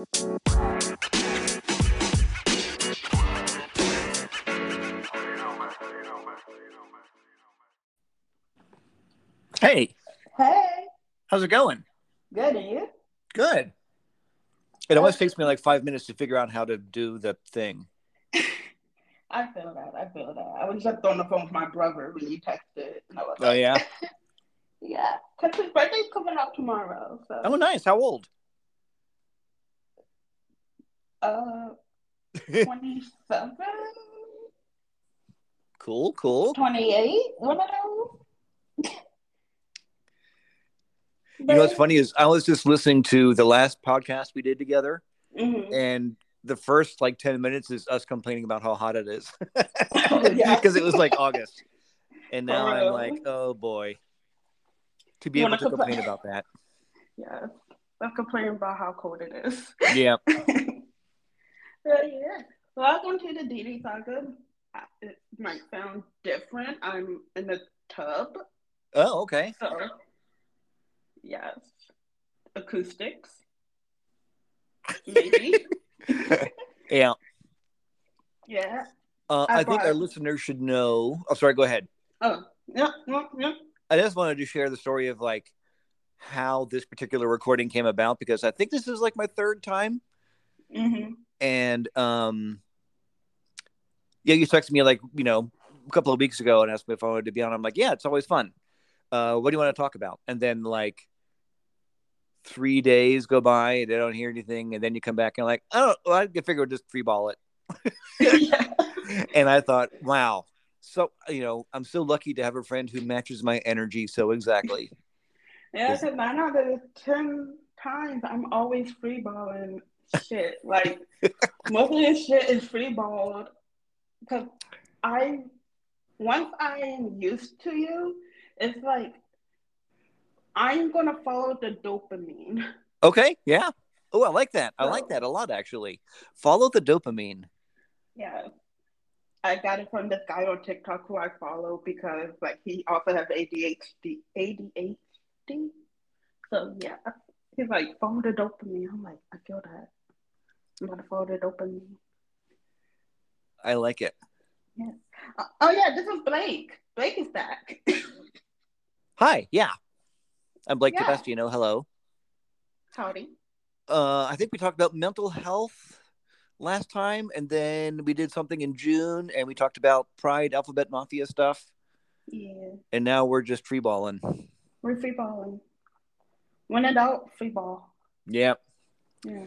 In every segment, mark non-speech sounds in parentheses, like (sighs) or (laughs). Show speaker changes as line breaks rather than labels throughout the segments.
Hey,
Hey,
how's it going?
good, and you?
Good. It always takes me like five minutes to figure out how to do the thing. (laughs)
I feel that. I feel that. I was just on the phone with my brother when you texted. And I was
Oh yeah. (laughs)
yeah, because his birthday's coming up tomorrow. So,
Oh nice. How old?
Uh, 27, (laughs)
cool, cool.
28, one of those.
You know what's funny is I was just listening to the last podcast we did together,
hmm
and the first like ten minutes is us complaining about how hot it is (laughs)
yeah. (laughs)
because it was like August, and now
For
I'm like, oh boy, to be
You
able
wanna
to
complain?
complain about that.
Yeah. I'm complaining about how cold it is.
Yeah.
But yeah. Welcome to the DeeDee Saga. Uh, It might sound different. I'm in the tub.
Oh okay.
So, yes. Acoustics. Maybe. (laughs)
Yeah.
yeah.
Uh,
I
I think our listeners should know. Oh, sorry. Go ahead.
Oh, yeah, yeah, yeah.
I just wanted to share the story of like how this particular recording came about because I think this is like my third time.
Mm-hmm.
And um yeah, you texted me like, you know, a couple of weeks ago and asked me if I wanted to be on. I'm like, yeah, it's always fun. Uh, what do you want to talk about? And then like three days go by and I don't hear anything, and then you come back and like, oh, well, I figure we'll just free ball it.
yeah. (laughs)
And I thought, wow. So you know, I'm so lucky to have a friend who matches my energy so exactly.
Yeah, because nine out of ten times I'm always free balling shit. Like most of this shit is free balled because I once I am used to you, it's like I'm gonna follow the dopamine.
Okay, yeah. Oh, I like that. I like that a lot actually. Follow the dopamine.
Yeah. I got it from this guy on TikTok who I follow because like he also has ADHD ADHD. So yeah. He's like follow open me. I'm like, I feel that. I'm gonna fold it open me.
I like it.
Uh, oh yeah, this is Blake. Blake is back. (laughs)
Hi, yeah. I'm Blake
Yeah.
Tedestino. Hello.
Howdy.
Uh, I think we talked about mental health last time, and then we did something in June, and we talked about Pride Alphabet Mafia stuff,
Yeah.
and now we're just free balling.
We're free When in free ball.
Yep.
Yeah.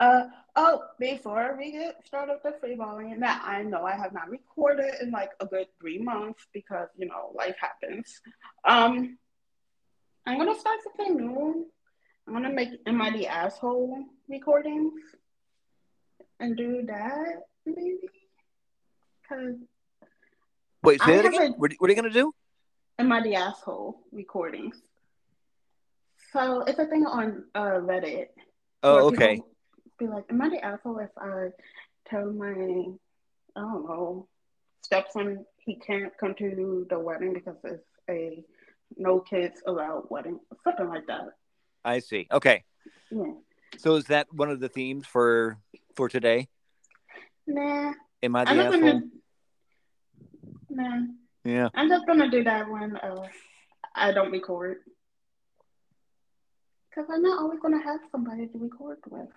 Uh oh, before we get started with the free balling, now I know I have not recorded in like a good three months because you know life happens. Um I'm gonna start something new. I'm gonna make Am I the Asshole recordings and do that maybe. Cause
Wait, say
I
that again. What, what are you gonna do?
Am I the Asshole recordings. So it's a thing on uh, Reddit.
Oh, okay.
Be like, am I the asshole if I tell my, I don't know, stepson he can't come to the wedding because it's a no kids allowed wedding, something like that.
I see. Okay.
Yeah.
So is that one of the themes for for today?
Nah,
Am I the
I'm
asshole?
gonna. Nah,
Yeah.
I'm just gonna do that when uh, I don't record. Because I'm not always gonna have somebody to record with.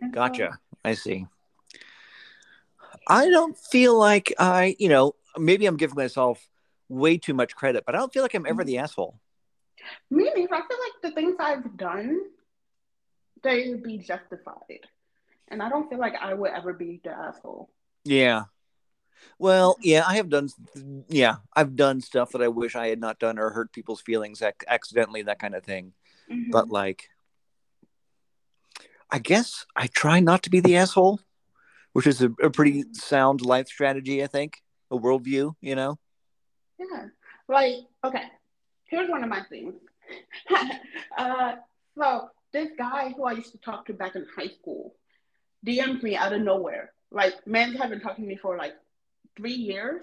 And so-
Gotcha. I see. I don't feel like I, you know, maybe I'm giving myself way too much credit, but I don't feel like I'm ever the mm-hmm. asshole.
Me neither. I feel like the things I've done, they would be justified. And I don't feel like I would ever be the asshole.
Yeah. Well, mm-hmm. yeah, I have done, yeah, I've done stuff that I wish I had not done or hurt people's feelings ac- accidentally, that kind of thing.
Mhm.
But like, I guess I try not to be the asshole, which is a, a pretty sound life strategy, I think, a worldview, you know?
yeah. Like, okay, here's one of my things. (laughs) uh, so, this guy who I used to talk to back in high school DM'd me out of nowhere. Like, man's have been talking to me for like three years.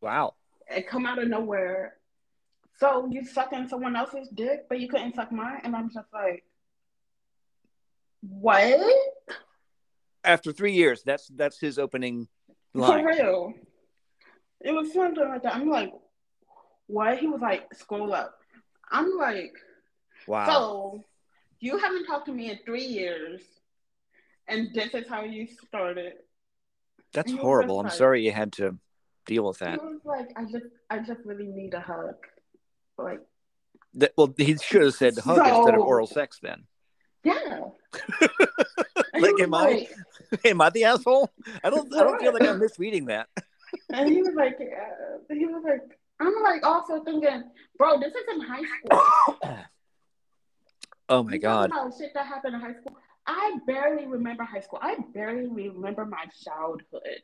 Wow.
It come out of nowhere. So you sucking someone else's dick, but you couldn't suck mine, and I'm just like, What?
After three years, that's that's his opening line.
For real. It was something like that. I'm like, what? He was like, scroll up. I'm like,
Wow.
so you haven't talked to me in three years, and this is how you started.
that's horrible. I'm
like-
sorry you had to deal with that.
He was like, I just, I just really need a hug. Like,
That- well, he should have said hug instead of oral sex then.
yeah. (laughs)
Like, am
was
I- Am I the asshole? I don't. I don't feel like I'm misreading that. (laughs)
And he was like, uh, he was like, I'm like also thinking, bro, this is in high school. (coughs)
Oh my
You
god.
shit that happened in high school. I barely remember high school. I barely remember my childhood.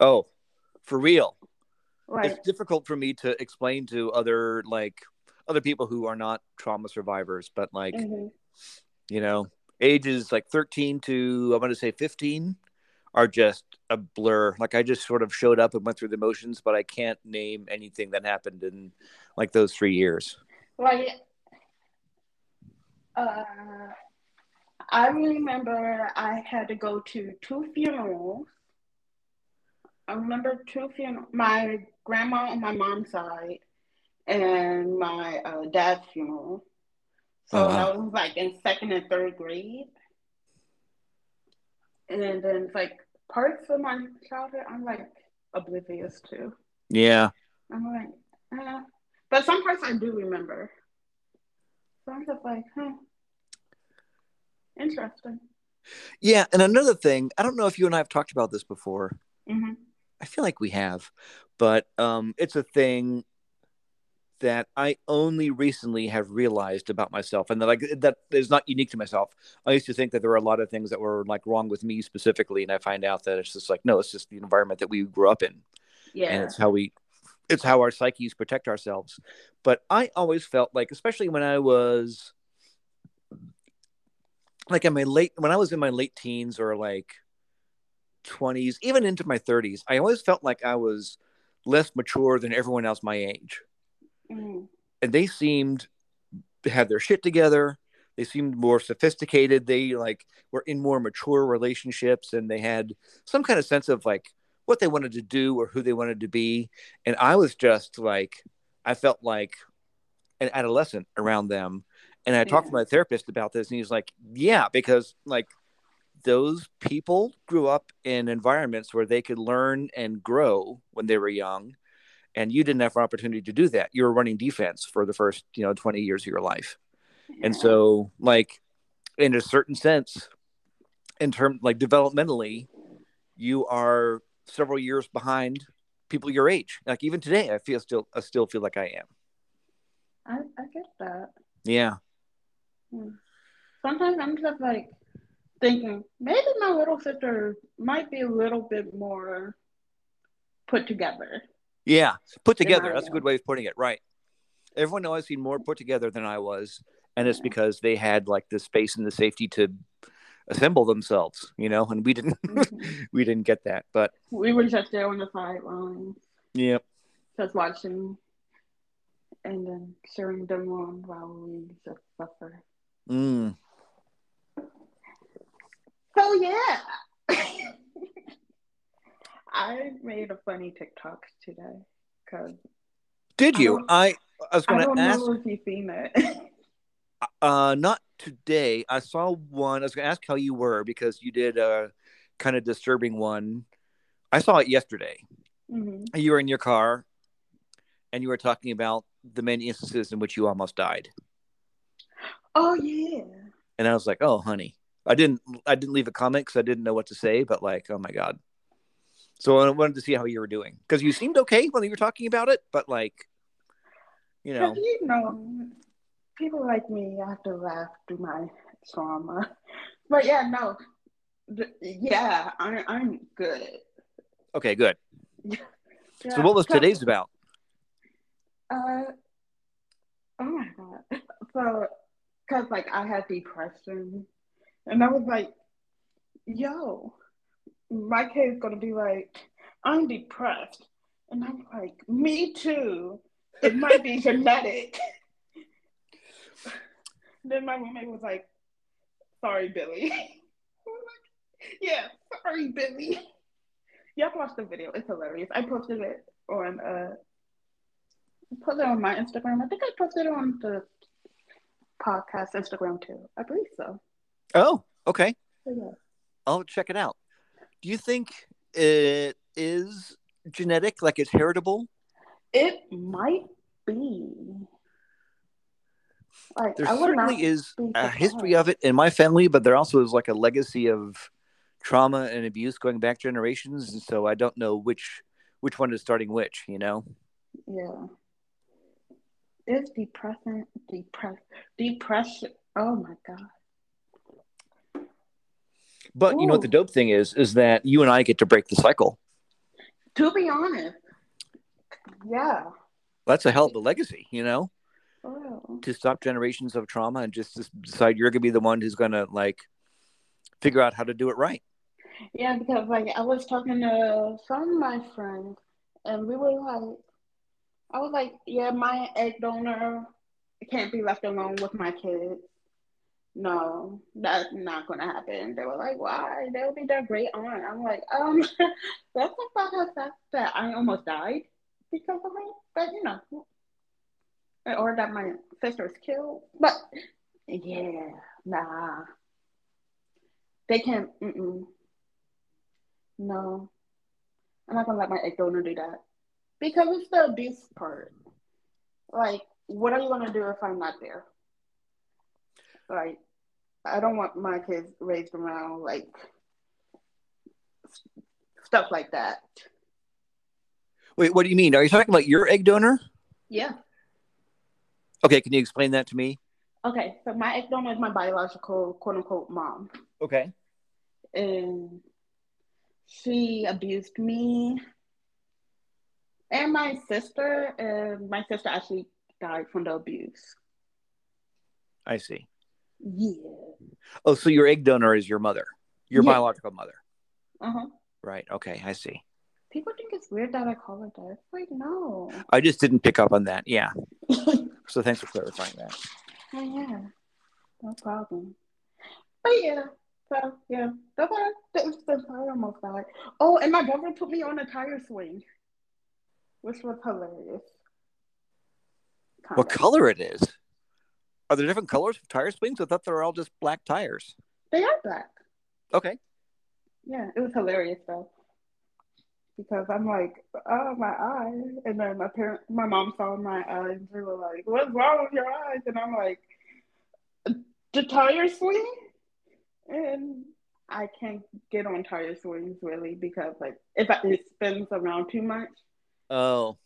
Oh, for real.
Like,
It's difficult for me to explain to other like other people who are not trauma survivors, but like
mhm.
you know, ages like 13 to I'm going to say 15 are just a blur. Like I just sort of showed up and went through the motions, but I can't name anything that happened in like those three years.
like, uh, I remember I had to go to two funerals. I remember two funerals. My grandma on my mom's side, and my uh, dad's funeral. So
wow.
that was like in second and third grade. And then it's like parts of my childhood, I'm like oblivious to.
Yeah.
I'm like, uh, but some parts I do remember. So I'm just like, huh, interesting.
Yeah. And another thing, I don't know if you and I have talked about this before.
hmm
I feel like we have, but um, it's a thing that I only recently have realized about myself, and that like that is not unique to myself. I used to think that there were a lot of things that were like wrong with me specifically, and I find out that it's just like no, it's just the environment that we grew up in,
yeah.
and it's how we, it's how our psyches protect ourselves. But I always felt like, especially when I was like in my late when I was in my late teens or like 20s, even into my 30s, I always felt like I was less mature than everyone else my age.
Mhm.
And they seemed to have their shit together. They seemed more sophisticated. They like were in more mature relationships and they had some kind of sense of like what they wanted to do or who they wanted to be. And I was just like, I felt like an adolescent around them. And I talked to my therapist about this, and he's like, Yeah, because like those people grew up in environments where they could learn and grow when they were young. And you didn't have an opportunity to do that. You were running defense for the first, you know, 20 years of your life. And so, like, in a certain sense, in terms like developmentally, you are several years behind people your age. Like even today, I feel still I still feel like I am.
I, I get that.
Yeah. Hmm.
Sometimes I'm just like thinking maybe my little sister might be a little bit more put together.
Yeah. Put together. That's a good way of putting it. Right. Everyone always seemed more put together than I was. And it's because they had like the space and the safety to assemble themselves, you know, and we didn't (laughs)
Mhm.
we didn't get that. But
we were just there on the sidelines,
yeah.
just watching and then cheering them on while we just suffer.
Mm.
So yeah. (laughs) I made a funny TikTok today because
Did you?
don't-
I I was
I
going
don't
to ask
know if you've seen it. (laughs)
Uh, not today. I saw one. I was going to ask how you were because you did a kind of disturbing one. I saw it yesterday.
hmm
You were in your car, and you were talking about the many instances in which you almost died.
Oh yeah.
And I was like, "Oh, honey." I didn't. I didn't leave a comment because I didn't know what to say. But like, oh my god. So I wanted to see how you were doing because you seemed okay when you were talking about it, but like, you know,
you know, people like me, have to laugh through my trauma. (laughs) But yeah, no, yeah, I, I'm good.
okay, good. (laughs)
Yeah,
So what was today's about?
Uh, oh my god. (laughs) So, cause like I had depression, and I was like, yo, my kid's gonna be like, I'm depressed, and I'm like, me too. It might be genetic. (laughs) then my roommate was like, sorry, Billy. (laughs) yeah, sorry, Billy. To watch the video. It's hilarious. I posted it on uh posted it on my Instagram. I think I posted it on the podcast Instagram too. I believe so.
Oh, okay.
Yeah.
I'll check it out. Do you think it is genetic, like it's heritable?
It might be. Like,
There
I
certainly is a history of it in my family, but there also is like a legacy of trauma and abuse going back generations, and so I don't know which which one is starting which. You know.
Yeah. It's depressing. Depress. Depression. Oh my god.
But you know what the dope thing is is that you and I get to break the cycle.
To be honest. Yeah.
That's a hell of a legacy, you know,
Oh.
to stop generations of trauma and just, just decide you're gonna be the one who's gonna like figure out how to do it right.
Yeah, because like I was talking to some of my friends, and we were like, I was like, yeah, my egg donor can't be left alone with my kids. No, that's not gonna happen. They were like, why? They'll be their great aunt. I'm like, um, (laughs) that's about the fact that I almost died because of it. But you know, or that my sister was killed. But yeah, nah, they can't. Mm-mm. No, I'm not gonna let my egg donor do that because it's the abuse part. Like, what are you gonna do if I'm not there? Like, I don't want my kids raised around like stuff like that.
Wait, what do you mean? Are you talking about your egg donor?
Yeah.
Okay, can you explain that to me?
Okay, so my egg donor is my biological quote unquote mom.
Okay.
and she abused me and my sister and my sister actually died from the abuse
I see.
Yeah
Oh, so your egg donor is your mother, your
Yeah.
biological mother.
uh-huh
Right. Okay, I see.
people think it's weird that i call her that like no
I just didn't pick up on that. Yeah. (laughs) So thanks for clarifying that.
oh yeah no problem but yeah so yeah that's that was the I almost died oh and my brother put me on a tire swing which was hilarious
What
Kinda.
color it is? Are there different colors of tire swings? I thought they were all just black tires.
they are black
Okay.
Yeah, it was hilarious though. Because I'm like, oh my eye. And then my parent my mom saw my eyes and they were like, What's wrong with your eyes? And I'm like, The tire swing? And I can't get on tire swings really because like if I, it spins around too much.
Oh,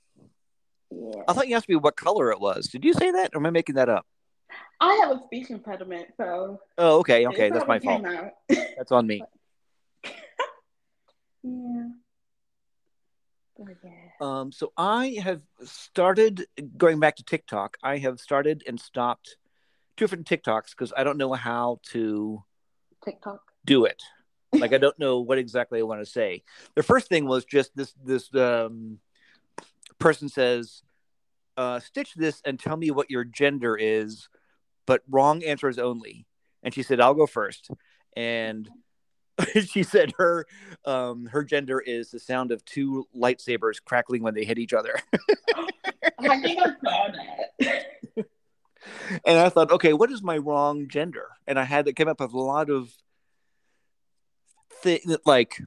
Yeah.
I thought you asked me what color it was. Did you say that, or am I making that up?
I have a speech impediment, so
Oh, okay, okay, that's my fault.
out.
That's on me. (laughs)
yeah.
Um, so I have started going back to TikTok. I have started and stopped two different TikToks because I don't know how to
TikTok.
do it. Like I don't know what exactly I want to say. The first thing was just this this um, person says, uh, "Stitch this and tell me what your gender is, but wrong answers only." And she said, "I'll go first. And (laughs) she said her um, her gender is the sound of two lightsabers crackling when they hit each other. (laughs)
I think I saw that.
and I thought, okay, what is my wrong gender? And I had to come up with a lot of things like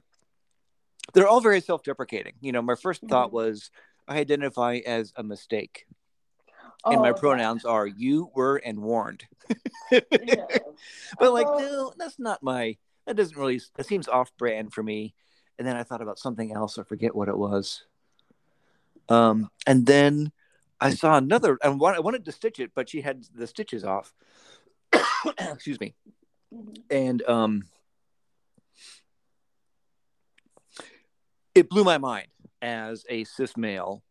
they're all very self-deprecating. You know, my 1st thought
Mhm.
was I identify as a mistake, and my
Oh,
pronouns are you, were, and warned.
yeah. (laughs)
But like,
Oh.
no, that's not my. That doesn't really. That seems off-brand for me. And then I thought about something else. I forget what it was. Um, and then I saw another. And I wanted to stitch it, but she had the stitches off. (coughs) Excuse me.
Mhm.
And um, it blew my mind as a cis male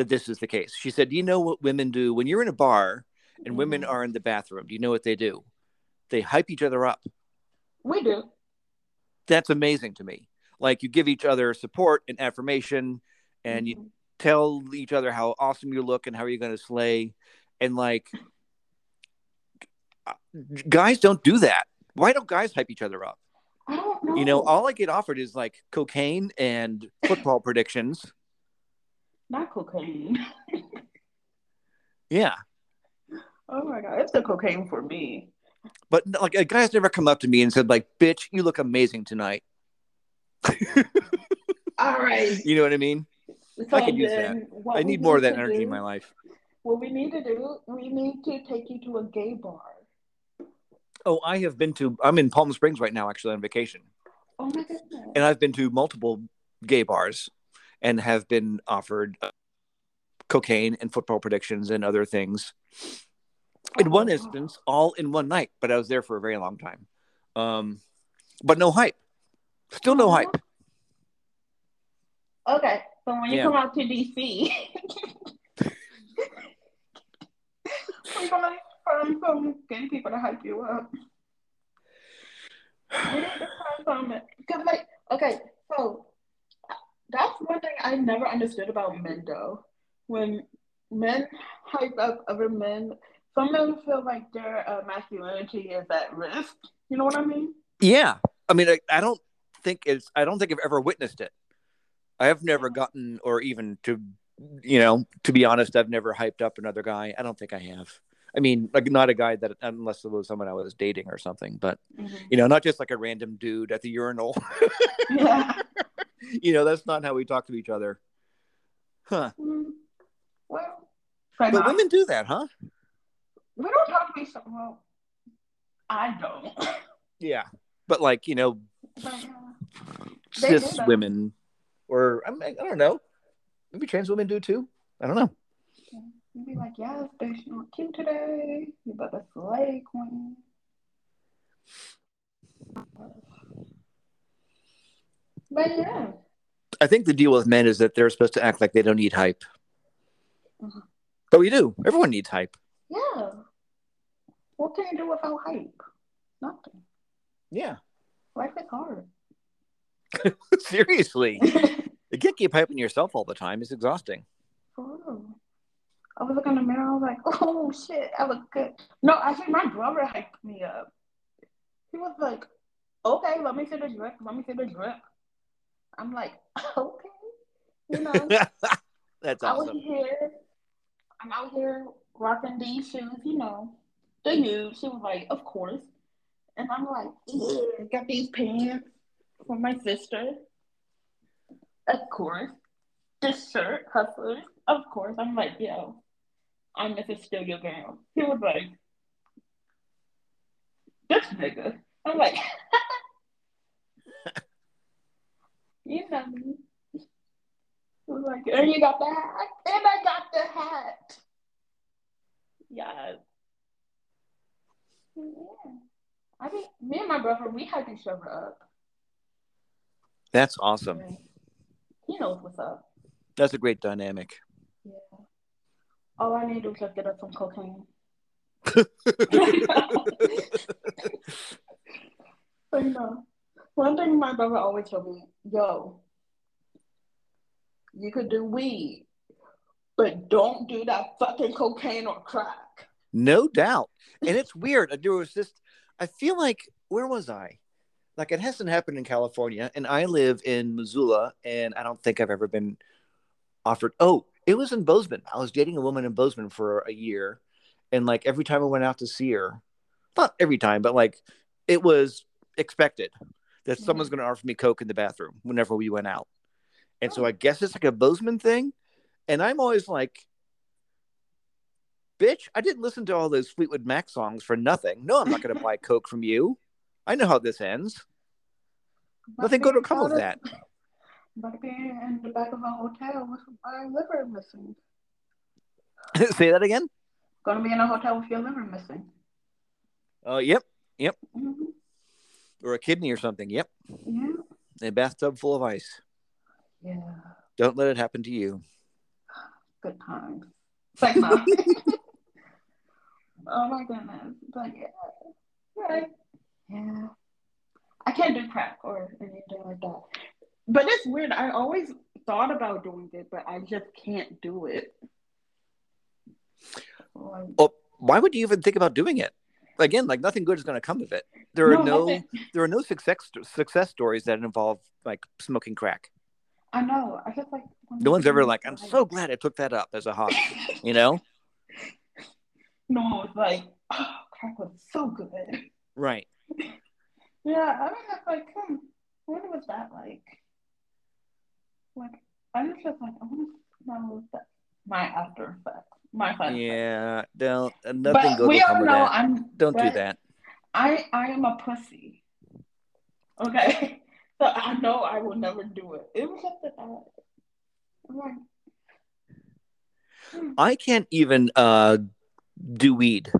that this is the case. She said, "Do you know what women do when you're in a bar and women
Mhm.
are in the bathroom? Do you know what they do? They hype each other up.
We do.
That's amazing to me. Like you give each other support and affirmation, and you
Mhm.
tell each other how awesome you look and how you're going to slay. And like, uh, guys don't do that. Why don't guys hype each other up?
Know.
You know, all I get offered is like cocaine and football (laughs) predictions.
Not cocaine.
Yeah.
Oh my god, it's the cocaine for me.
But like a guy's never come up to me and said, like, bitch, you look amazing tonight. (laughs)
All right.
You know what I mean?
So
I could use
then what
I need more of that energy
do-
in my life.
What we need to do, we need to take you to a gay bar.
Oh, I have been to I'm in Palm Springs right now, actually on vacation.
Oh my goodness.
And I've been to multiple gay bars and have been offered uh, cocaine and football predictions and other things. In one instance, all in one night, but I was there for a very long time. Um, but no hype. Still no hype.
Okay, so when you
Yeah.
come out to DC, we're (laughs) gonna find some gay people to hype you up. We need to find some because, like, okay, so that's one thing I never understood about men, though. When men hype up other men, some men feel like their uh, masculinity is at risk. You know what I mean?
Yeah. I mean, I, I don't think it's, I don't think I've ever witnessed it. I have never gotten, or even to, you know, to be honest, I've never hyped up another guy. I don't think I have. I mean, like not a guy that, unless it was someone I was dating or something, but, you know, not just like a random dude at the urinal.
Yeah. (laughs) (laughs)
you know, that's not how we talk to each other. Huh.
Mm, Well,
But
enough.
women do that, huh?
we don't talk to each other. Well, I don't. (coughs)
Yeah. But like, you know,
But, uh,
cis women, or I, mean, I don't know, maybe trans women do too. I don't know.
you'd be like, yes, bitch, you look cute today. You better slay, queen. But yeah,
I think the deal with men is that they're supposed to act like they don't need hype.
Mhm.
But we do. Everyone needs hype.
yeah. What can you do without hype? Nothing.
Yeah.
Life is hard. (laughs)
Seriously. (laughs) You can't keep hyping yourself all the time. It's exhausting.
For real. I was looking in the mirror, I was like, (laughs) oh shit, I look good. No, actually, my brother hyped me up. He was like, okay, let me see the drip, let me see the drip. I'm like, (laughs) okay. You know, (laughs)
That's awesome.
out here, I'm out here rocking these shoes, you know, the mm. huge. She was like, of course. And I'm like, yeah, got these pants for my sister. Of course. This shirt, hustlers. Of course. I'm like, yo, I'm Mrs. Your Girl. He was like, this nigga. I'm like, (laughs) you know me. He was like, and you got the hat. And I got the hat. Yeah. Yeah. I mean, me and my brother, we hype each other up.
That's awesome.
He knows what's up.
That's a great dynamic.
Yeah. All I need to do is just get us some cocaine. (laughs) (laughs) But you know, one thing my brother always told me, yo, you could do weed, but don't do that fucking cocaine or crack.
No doubt. And it's weird. Uh, there was just, I feel like, where was I? Like, it hasn't happened in California, and I live in Missoula, and I don't think I've ever been offered. Oh, it was in Bozeman. I was dating a woman in Bozeman for a year, and like every time I went out to see her, not every time, but like it was expected that mm-hmm. someone's going to offer me Coke in the bathroom whenever we went out. And so I guess it's like a Bozeman thing. And I'm always like, bitch, I didn't listen to all those Fleetwood Mac songs for nothing. No, I'm not going to buy Coke from you. I know how this ends. Nothing good will come of that.
About to be in the back of a hotel with my liver missing. (laughs)
Say that again.
Gonna be in a hotel with your liver missing.
Oh, yep.
hmm
Or a kidney or something. Yep.
Yeah.
A bathtub full of ice.
Yeah.
Don't let it happen to you.
Good times. Mine. (laughs) oh my goodness. But yeah. Right. Yeah. I can't do crack or anything like that. But it's weird. I always thought about doing it, but I just can't do it. Like,
Oh, why would you even think about doing it? again, like nothing good is going to come of it. There are
No,
no, there are no success success stories that involve like smoking crack.
I know. I just like
No one's ever like, I'm so glad I took that up as a hobby. (laughs) You know?
No one was like, oh, crack was so good.
Right. (laughs)
Yeah, I was just like, hmm, what was that like? Like, I was just like, I want to know that my after effects, my effects.
Yeah. Don't uh, nothing
But
good
we all know
that.
I'm.
Don't do that.
I I am a pussy. Okay, (laughs) I know I will never do it. It was that I, I'm like, hmm.
I can't even uh do weed.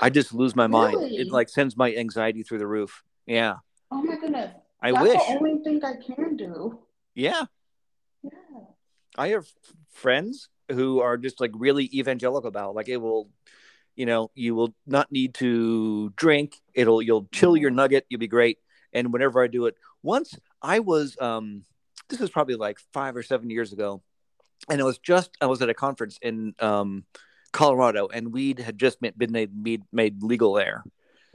I just lose my mind.
Really?
It like sends my anxiety through the roof. Yeah.
oh my goodness,
I
that's
wish.
the only thing I can do.
Yeah.
Yeah.
I have friends who are just like really evangelical about it. like it will you know you will not need to drink it'll you'll chill your nugget you'll be great and whenever i do it once i was um this was probably like five or seven years ago and it was just i was at a conference in um colorado and weed had just been made made, made legal there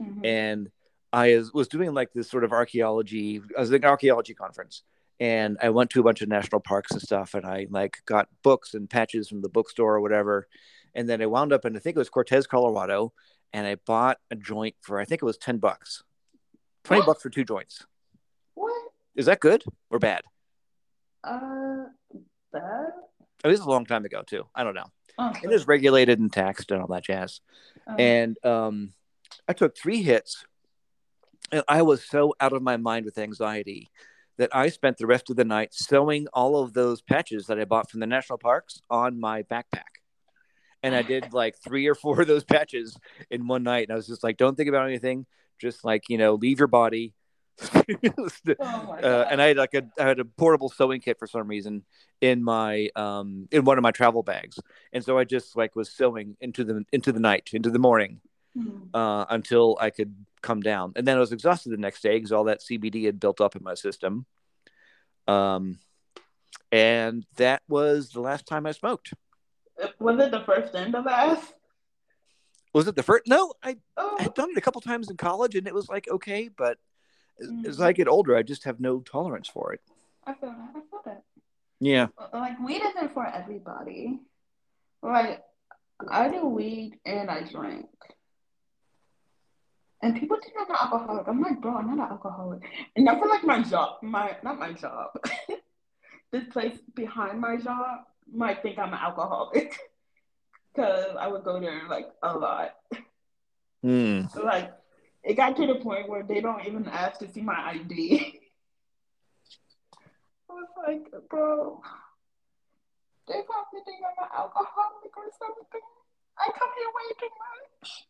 Mhm.
and I was, was doing like this sort of archaeology. I was at an archaeology conference, and I went to a bunch of national parks and stuff, and I like got books and patches from the bookstore or whatever, and then I wound up in I think it was Cortez, Colorado, and I bought a joint for I think it was ten bucks, twenty bucks for two joints.
What?
Is that good or bad?
Uh, that?
Oh, this is a long time ago too. I don't know.
Oh,
It is regulated and taxed and all that jazz.
uh,
and um, I took three hits, and I was so out of my mind with anxiety that I spent the rest of the night sewing all of those patches that I bought from the national parks on my backpack. And I did (laughs) like three or four of those patches in one night. And I was just like, don't think about anything. Just like, you know, leave your body. (laughs)
oh
uh, and I had like a, I had a portable sewing kit for some reason in my um in one of my travel bags, and so I just like was sewing into the into the night into the morning
Hmm.
uh, until I could come down, and then I was exhausted the next day because all that CBD had built up in my system. Um, and that was the last time I smoked.
Was it the first and the last?
Was it the first? No, I
Oh,
I had done it a couple times in college, and it was like okay, but as, as
Mm.
I get older, I just have no tolerance for it.
I feel that. I feel that.
Yeah.
Like weed isn't for everybody. Like I do weed and I drink. And people think I'm an alcoholic. I'm like, bro, I'm not an alcoholic. And I feel like my job, my not my job. (laughs) this place behind my job might think I'm an alcoholic. (laughs) Cause I would go there like a lot.
Hmm.
Like it got to the point where they don't even ask to see my ID. (laughs) I was like, bro, they probably think I'm an alcoholic or something. I come here way too much.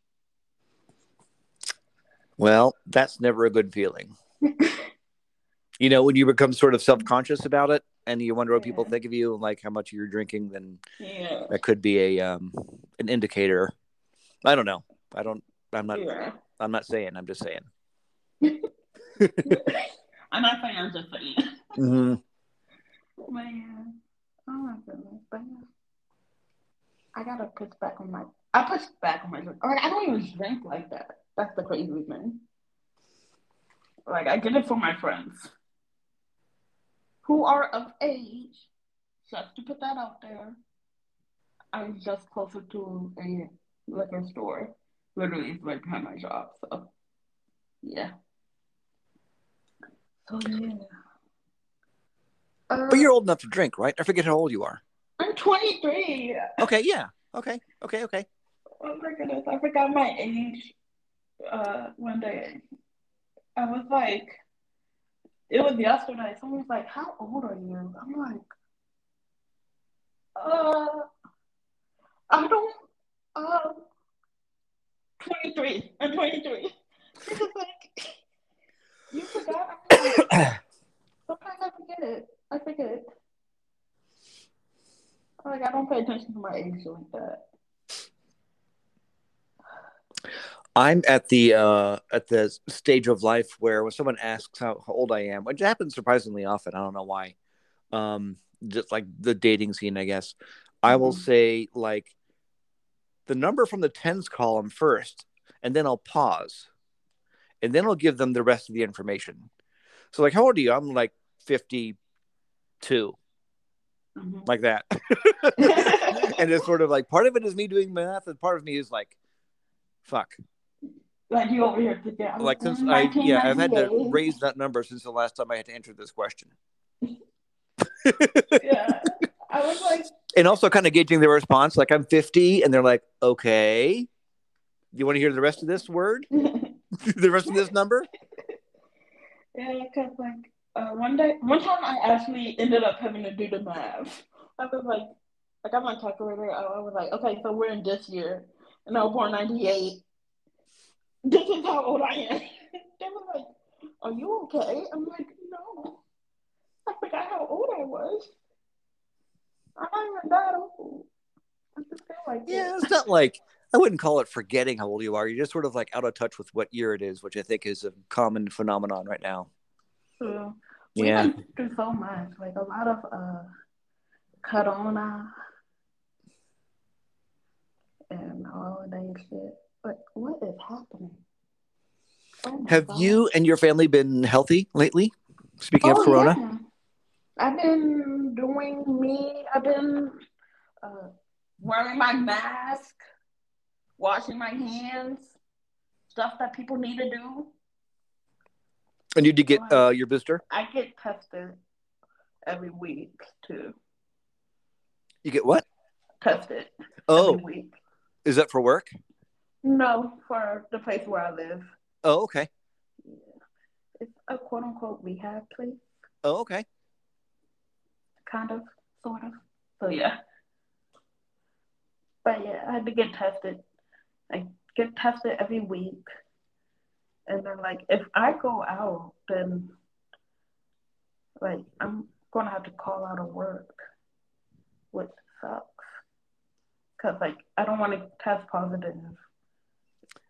Well, that's never a good feeling. (laughs) you know, when you become sort of self conscious about it and you wonder what people think of you and like how much you're drinking, then
Yeah.
that could be a um an indicator. I don't know. I don't I'm not
Yeah.
I'm not saying, I'm just saying. (laughs)
I'm not saying I'm just saying.
Mm-hmm.
Man. Oh my goodness. But yeah. I gotta put back on my I push back on my drink. Like I don't even drink like that. That's the crazy thing. Like I get it for my friends who are of age. Just to put that out there. I'm just closer to a liquor store. Literally it's right behind my job. So yeah. So yeah. Uh,
But you're old enough to drink, right? I forget how old you are.
I'm 23.
Okay, yeah. Okay, okay, okay.
Oh my goodness, I forgot my age. Uh, one day, I was like, it was yesterday. Someone was like, "How old are you?" I'm like, uh, I don't, uh, 23. I'm 23. She was like, you forgot? I'm Sometimes I forget it. I forget. Like I don't pay attention to my age like that.
I'm at the uh at the stage of life where when someone asks how, how old I am, which happens surprisingly often, I don't know why. Um just like the dating scene, I guess. I will
Mhm.
say like the number from the tens column first, and then I'll pause, and then I'll give them the rest of the information. So, like, how old are you? I'm like 52,
Mhm.
like that. (laughs) and it's sort of like part of it is me doing math, and part of me is like, fuck.
like you over here.
Like since I yeah, I've had to raise that number since the last time I had to answer this question. (laughs)
Yeah, I was like,
and also kind of gauging their response. Like I'm 50, and they're like, okay, you want to hear the rest of this word, (laughs) (laughs) the rest of this number? (laughs)
yeah, because like uh, one day, one time I actually ended up having to do the math. I was like, "Like, I got my calculator. I I was like, okay, so we're in this year, and I was born '98. This is how old I am. they were like, "Are you okay?" I'm like, "No, I forgot how old I was. I'm not even that old." I just feel like
Yeah,
it.
it's not like I wouldn't call it forgetting how old you are. You're just sort of like out of touch with what year it is, which I think is a common phenomenon right now.
So, we
Yeah.
through so much, like a lot of uh, corona and all of that shit. But what is happening? Oh
Have
God.
you and your family been healthy lately? Speaking of
Oh,
Corona,
yeah. I've been doing me. I've been uh, wearing my mask, washing my hands, stuff that people need to do.
and you did get uh, your booster.
I get tested every week too.
You get what?
Tested
Oh,
every week.
is that for work?
No, for the place where I live.
Oh, okay.
It's a quote unquote rehab place,
Oh, okay.
Kind of, sort of. So yeah. But yeah, I had to get tested. I get tested every week. And then like if I go out then like I'm gonna have to call out of work, which sucks. Cause like I don't want to test positive.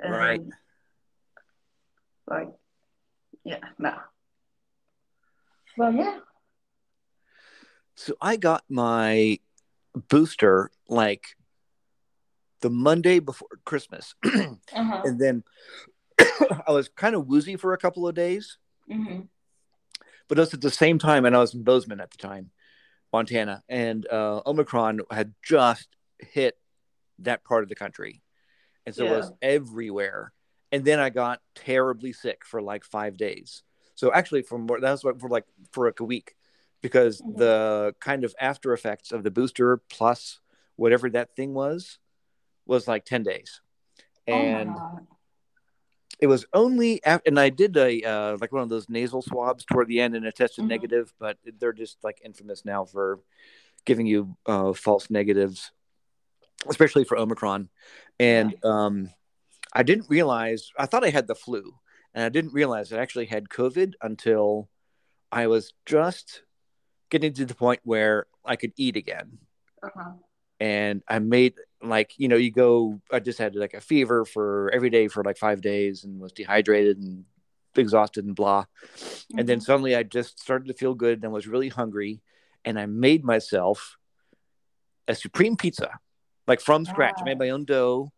And,
Right.
Like, yeah, no. Well, yeah.
So I got my booster like the Monday before Christmas, (clears throat)
Uh-huh.
and then (coughs) I was kind of woozy for a couple of days.
hmm
but it was at the same time, and I was in Bozeman at the time, Montana, and uh, Omicron had just hit that part of the country, and so it was everywhere. And then I got terribly sick for like five days. So actually, for more, that was what- for like for like a week, because
Mhm.
the kind of after effects of the booster plus whatever that thing was was like ten days, and
oh
it was only after, and I did a uh, like one of those nasal swabs toward the end, and it tested
Mhm.
negative, but they're just like infamous now for giving you uh, false negatives, especially for Omicron. And um, I didn't realize I thought I had the flu, and I didn't realize I actually had COVID until I was just getting to the point where I could eat again.
Uh-huh.
and I made like you know you go I just had like a fever for every day for like five days and was dehydrated and exhausted and blah. And then
Mhm.
suddenly I just started to feel good and was really hungry. And I made myself a supreme pizza like from scratch. I made my own dough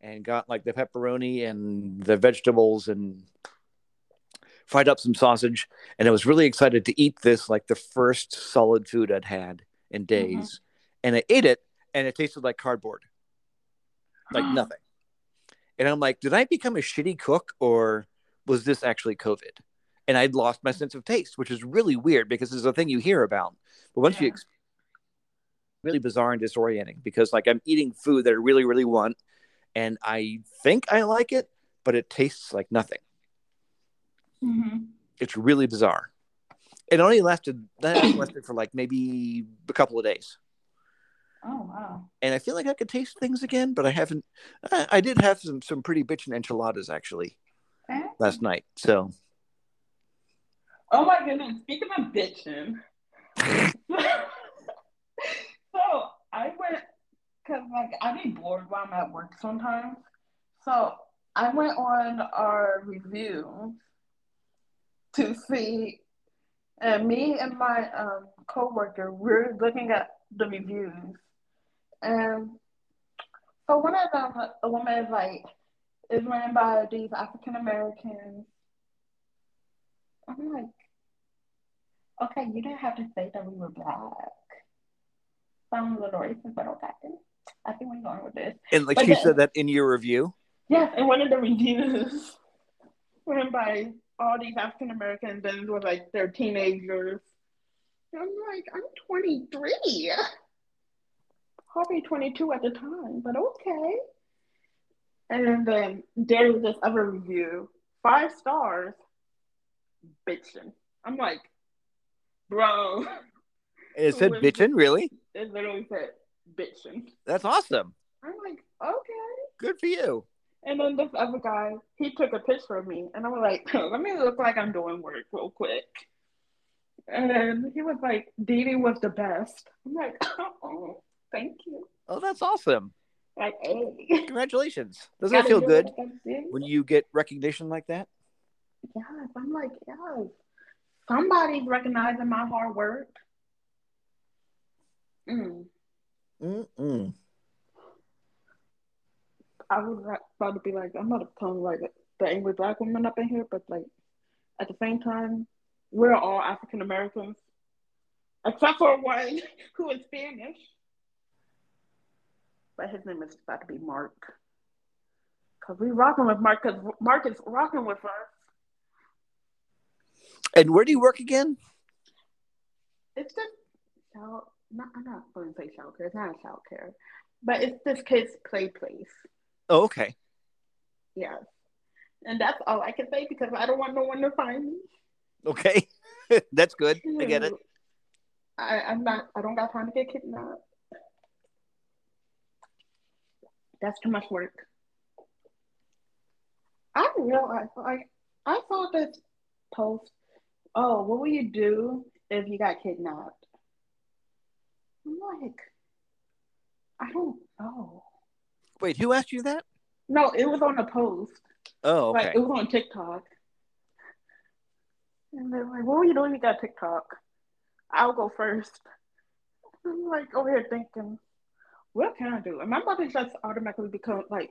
and got like the pepperoni and the vegetables and fried up some sausage and I was really excited to eat this like the first solid food I'd had in mm-hmm. days and I ate it and it tasted like cardboard like (gasps) nothing. And I'm like, did I become a shitty cook or was this actually COVID? And I'd lost my sense of taste, which is really weird because it's a thing you hear about. But once you
Yeah.
ex- really bizarre and disorienting because like I'm eating food that I really, really want and I think I like it, but it tastes like nothing.
Mhm.
It's really bizarre. It only lasted that lasted for like maybe a couple of days.
Oh wow.
and I feel like I could taste things again, but I haven't. I, I did have some some pretty bitchin' enchiladas actually
Eh?
last night. So
Oh my goodness. Speaking of bitching. (laughs) (laughs) so I went because like I be bored while I'm at work sometimes. So I went on our review to see and me and my um coworker we're looking at the reviews and so one of them a woman is like is ran by these African Americans. I'm like, okay, you didn't have to say that we were black. Sounds a little racist, but okay. I think we're going with this.
And like
But
she
the-
said that in your review.
Yes, and one of the reviews (laughs) ran by all these African Americans and it was like they're teenagers. And I'm like, I'm 23. Probably 22 at the time, but okay. And then there was this other review, five stars, bitching. I'm like, bro,
It (laughs) said bitchin', really?
it literally said bitching.
That's awesome.
I'm like, okay.
Good for you.
And then this other guy, he took a picture of me, and I was like, (laughs) let me look like I'm doing work real quick. And he was like, Dee Dee was the best. I'm like, (laughs) oh, thank you.
Oh, that's awesome.
Like, hey.
Congratulations. (laughs) Doesn't it feel good when you get recognition like that?
Yes, I'm like, yes. Somebody's recognizing my hard work. Mm.
Mm-mm.
I would like- about to be like, I'm not become like the angry black woman up in here, but like at the same time, we're all African Americans, except for one (laughs) who is Spanish. But his name is about to be Mark. Cause we're rocking with Mark, cause Mark is rocking with us.
And where do you work again?
It's just child. Not, I'm not going to say child care. It's not a child care, but it's this kid's play place.
Oh, okay.
Yes, and that's all I can say because I don't want no one to find me.
Okay. (laughs) that's good. I get it.
I, I'm not. I don't got time to get kidnapped. That's too much work. I realized, like, I saw this post. Oh, what will you do if you got kidnapped? I'm like, I don't know.
Wait, who asked you that?
No, it was on a post.
Oh, okay.
Like, it was on TikTok. And they're like, what will you do if you got TikTok? I'll go first. I'm like over here thinking, what can I do? Am I about to just automatically become like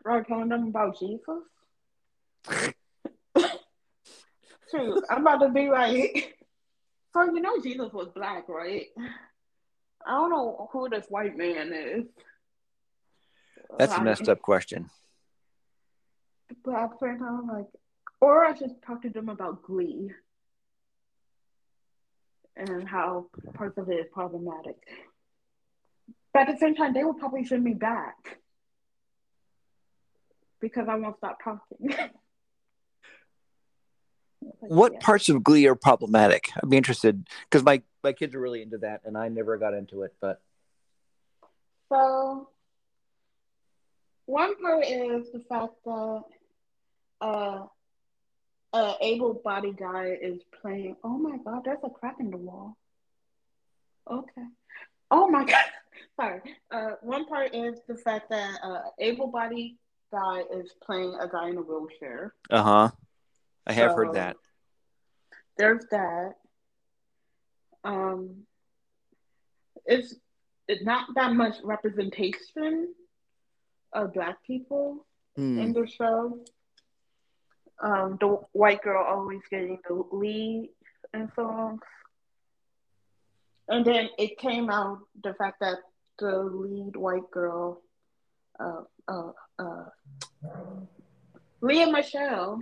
start telling them about Jesus? (laughs) I'm about to be like, so you know Jesus was black, right? I don't know who this white man is.
That's a messed up question.
But at the same time, I'm like, or I should talk to them about Glee and how parts of it is problematic. But at the same time, they will probably send me back because I won't stop talking. (laughs)
What
yeah.
parts of Glee are problematic? I'd be interested because my my kids are really into that, and I never got into it. But
So, one part is the fact that uh, a able-bodied guy is playing. Oh my God, there's a crack in the wall. Okay. Oh my God. (laughs) Sorry. Uh, one part is the fact that uh, able-bodied guy is playing a guy in a wheelchair.
uh huh, I have heard that.
There's that. Um, it's it's not that much representation of black people
Hmm.
in the show. Um, the white girl always getting the lead in songs. And then it came out the fact that the lead white girl, uh, uh, uh, Lea Michele,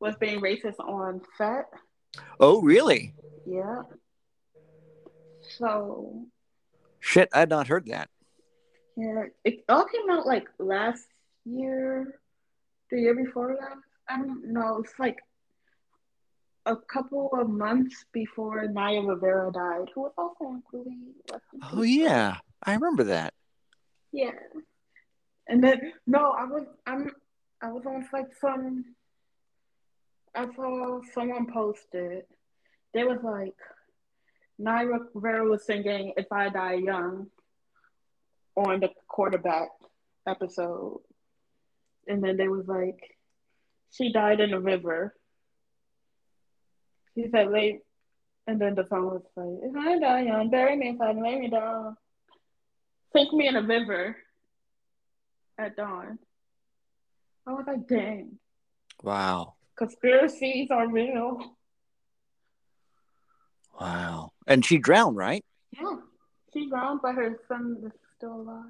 was being racist on set.
Oh, really?
Yeah. So
Shit, I had not heard that.
Yeah, it all came out like last year, the year before that. I don't know. It's like a couple of months before Naya Rivera died, who was also on Glee.
Oh yeah, I remember that.
Yeah. And then no, I was I'm I was on like some I saw someone posted. There was like Naya Rivera was singing "If I Die Young" on the quarterback episode, and then they was like, "She died in a river." She said, "Late," and then the song was like, "If I die young, bury me if I lay me down, sink me in a river at dawn." I was like, dang,
Wow.
conspiracies are real.
Wow. And she drowned, right?
Yeah, she drowned, but her son is still alive.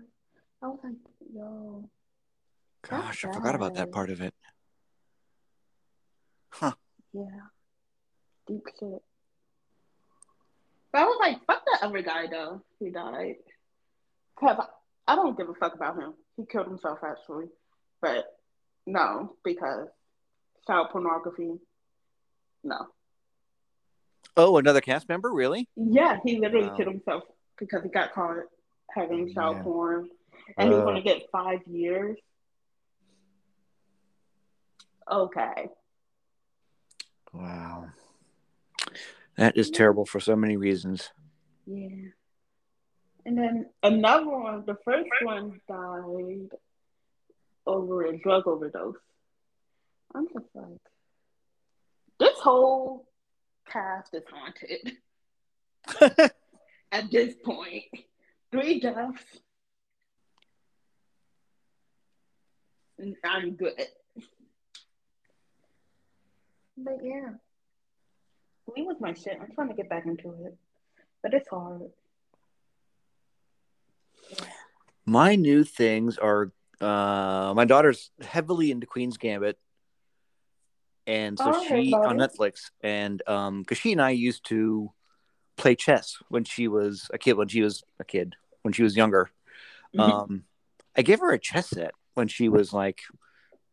I was like, yo,
Gosh, I forgot about that part of it. Huh.
yeah, deep shit. But I was like, fuck that other guy though. He died. Cause I, I don't give a fuck about him. He killed himself actually, but no, because child pornography. No.
Oh, another cast member? Really?
Yeah, he literally
Wow.
killed himself because he got caught having child
Yeah.
porn, and he's
Uh.
gonna get five years. Okay.
Wow. That is terrible for so many reasons.
Yeah. And then another one, the first one died over a drug overdose. I'm just like, this whole cast is haunted (laughs) at this point. Three deaths. And I'm good. But yeah. Lee was my shit. I'm trying to get back into it. But it's hard.
My new things are uh my daughter's heavily into Queen's Gambit. And so
Oh,
she on. Netflix and um cuz she and I used to play chess when she was a kid when she was a kid when she was younger.
Mhm.
Um I gave her a chess set when she was like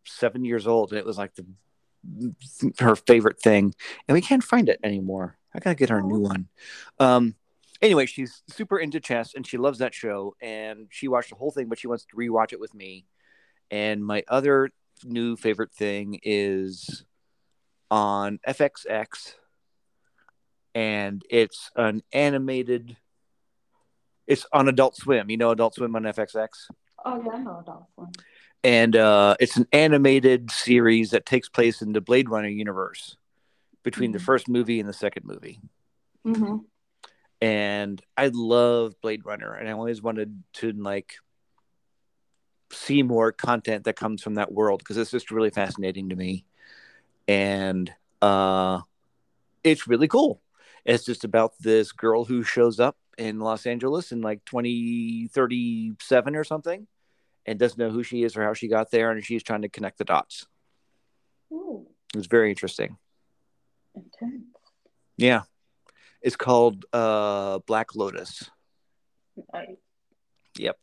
7 years old and it was like the her favorite thing and we can't find it anymore. I got to get her a new one. Um anyway, she's super into chess and she loves that show. And she watched the whole thing, but she wants to rewatch it with me. And my other new favorite thing is on FXX, and it's an animated. It's on Adult Swim. You know Adult Swim on FXX,
Oh yeah, I know that one.
and uh, it's an animated series that takes place in the Blade Runner universe between the
Mhm.
first movie and the second movie.
Mm-hmm.
and I love Blade Runner, and I always wanted to like see more content that comes from that world because it's just really fascinating to me, and uh, it's really cool. It's just about this girl who shows up in Los Angeles in like 2037 or something, and doesn't know who she is or how she got there, and she's trying to connect the dots.
Ooh,
It was very interesting.
intense.
Yeah, it's called uh, Black Lotus.
Like,
Yep.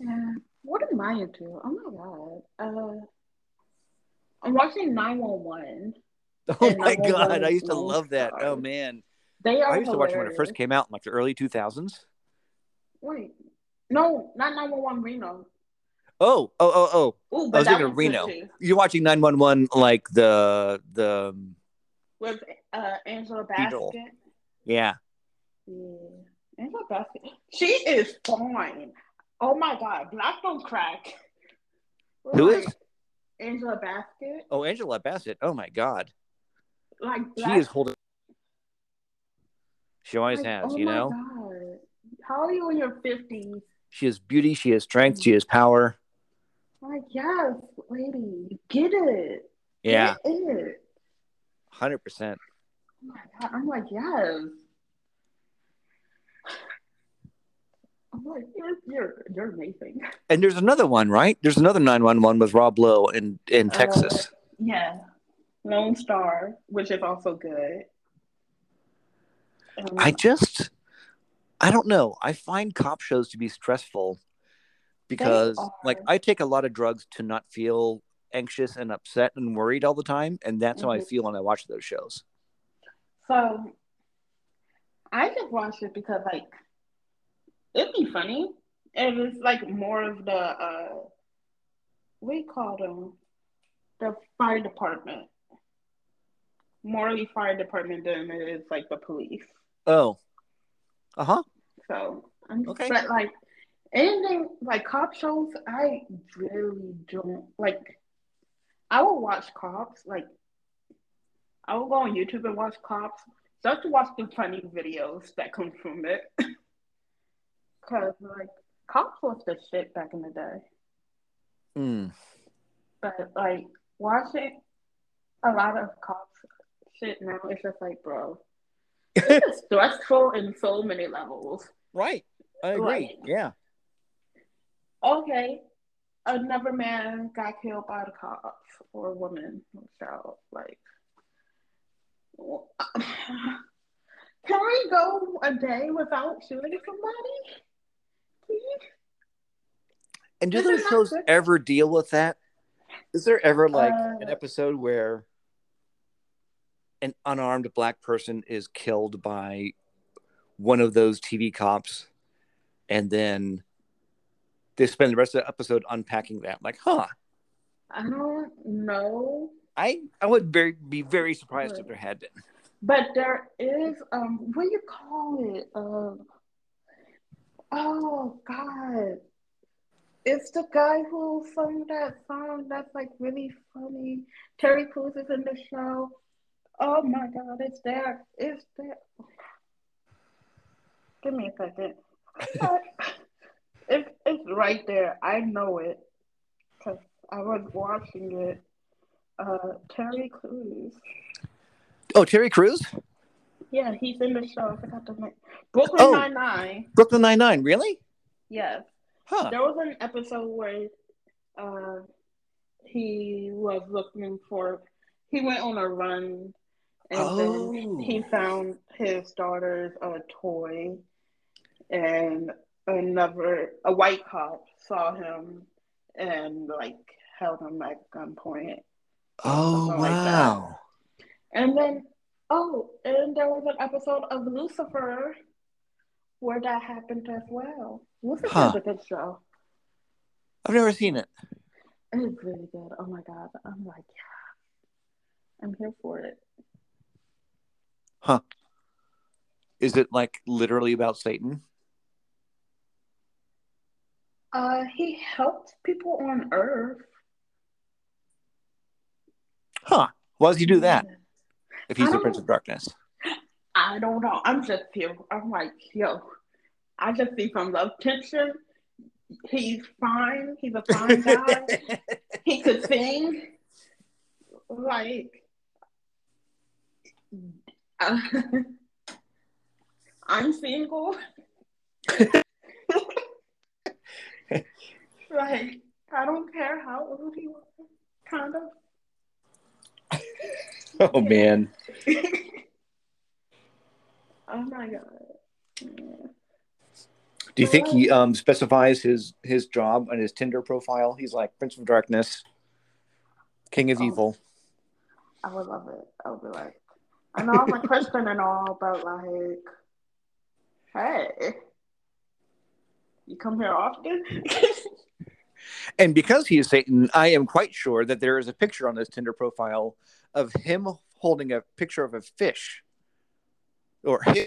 yeah. What am I into? Oh my god. Uh, I'm watching 911. (laughs)
Oh my god, I used to love that.
Star.
Oh man,
They are
I used to watch it when it first came out in like the early 2000s.
Wait, no, not 911 Reno.
Oh, oh, oh, oh!
Ooh,
I was thinking of Reno. You're watching 911 like the the
With uh, Angela
Beetle.
Bassett.
yeah.
Yeah, Angela Bassett. She is fine. Oh my god, Black don't crack.
Who
Like,
is?
Angela Bassett?
Oh, Angela Bassett. Oh my god,
Like
she is holding. She always
Like,
has,
oh
you
my
know.
God. How are you in your fifties?
She has beauty. She has strength. She has power.
Like, yes, lady, get it.
Yeah,
Get it.
hundred percent.
Oh my God. I'm like, yes. (sighs) I'm like, you're you're you're amazing.
And there's another one, right? There's another 911 with Rob Lowe in in
Uh,
Texas.
Yeah. Lone Star, which is also good. Um,
I just, I don't know. I find cop shows to be stressful because, like. I take a lot of drugs to not feel anxious and upset and worried all the time, and that's how I
Mhm.
feel when I watch those shows.
So I just watched it because like it'd be funny. It was like more of the uh you call them? The fire department. Morley fire department than it is like the police.
Oh, uh huh.
So I'm
Okay.
but like anything like cop shows, I really don't like I will watch cops, like I will go on YouTube and watch cops just to watch the funny videos that come from it. (laughs) Cause like cops was the shit back in the day.
Mm.
But like watching a lot of cops shit now, it's just like, bro, (laughs) it's stressful in so many levels.
Right. I agree.
Right.
Yeah.
Okay, another man got killed by the cops or a woman or child. Like, (sighs) can we go a day without shooting somebody? Please?
And do
Isn't
those shows
good?
ever deal with that? Is there ever like an
Uh,
episode where an unarmed black person is killed by one of those TV cops and then they spend the rest of the episode unpacking that? Like, huh.
I don't know,
I I would very be very surprised if there had been.
but there is um, what do you call it? Um, oh God, it's the guy who sung that song that's like really funny. Terry Crews is in the show. Oh my God, it's there. It's there. Give me a second. (laughs) it's it's right there. I know it because I was watching it. Uh, Terry Crews.
Oh, Terry Crews?
Yeah, he's in the show. I forgot the name. Brooklyn
Oh.
Nine Nine.
Brooklyn Nine Nine, really?
Yes.
Huh.
There was an episode where uh, he was looking for. He went on a run, and
Oh.
then he found his daughter's uh, toy, and another a white cop saw him and like held him at gunpoint.
Oh
something like
wow.
And then, oh, and there was an episode of Lucifer where that happened as well. Lucifer's
Huh.
a good show.
I've never seen it.
It's really good. Oh my god. I'm like, yeah. I'm here for it.
Is it like literally about Satan?
Uh, he helped people on Earth.
Huh. Why does he do that if he's the Prince of Darkness?
I don't know. I'm just here. I'm like, yo, I just see some love tension. He's fine. He's a fine guy. (laughs) he could sing. Like, uh, (laughs) I'm single. (laughs) like, I don't care how old he was. Kind of. (laughs)
oh man.
Oh my god. Yeah.
Do you think he um specifies his his job on his Tinder profile? He's like Prince of Darkness, King of
Oh.
Evil.
I would love it. I would be like, I know I'm a Christian and all, but like, hey, you come here often?
And because he is Satan, I am quite sure that there is a picture on this Tinder profile of him holding a picture of a fish, or him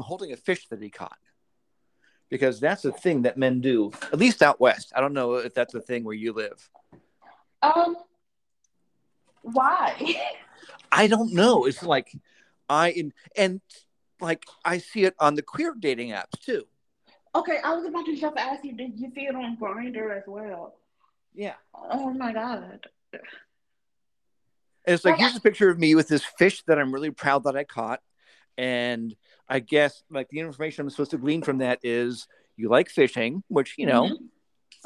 holding a fish that he caught. Because that's a thing that men do, at least out west. I don't know if that's a thing where you live.
um, why? (laughs)
I don't know. It's like I and, and like I see it on the queer dating apps too.
okay, I was about to just ask you, did you see it on Grindr as well?
Yeah.
Oh my god.
And it's like here's a picture of me with this fish that I'm really proud that I caught. And I guess like the information I'm supposed to glean from that is you like fishing, which you know
Mhm.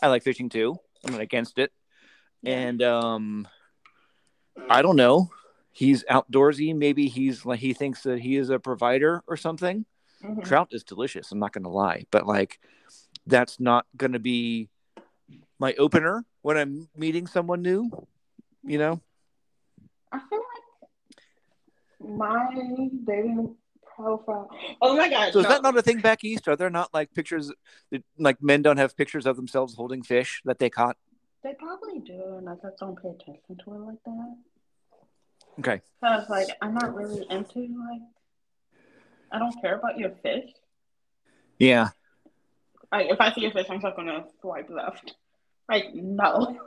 I like fishing too. I'm not against it. And um I don't know. He's outdoorsy. Maybe he's like he thinks that he is a provider or something.
Mhm.
Trout is delicious. I'm not going to lie, but like that's not going to be my opener when I'm meeting someone new. You know?
I feel like my dating profile. Oh my god.
So is that not a thing back east? Are there not like pictures that like men don't have pictures of themselves holding fish that they caught?
They probably do, and I just don't pay attention to it like that.
Okay.
Cause like I'm not really into like I don't care about your fish.
Yeah.
Like if I see a fish, I'm just gonna swipe left. Like no.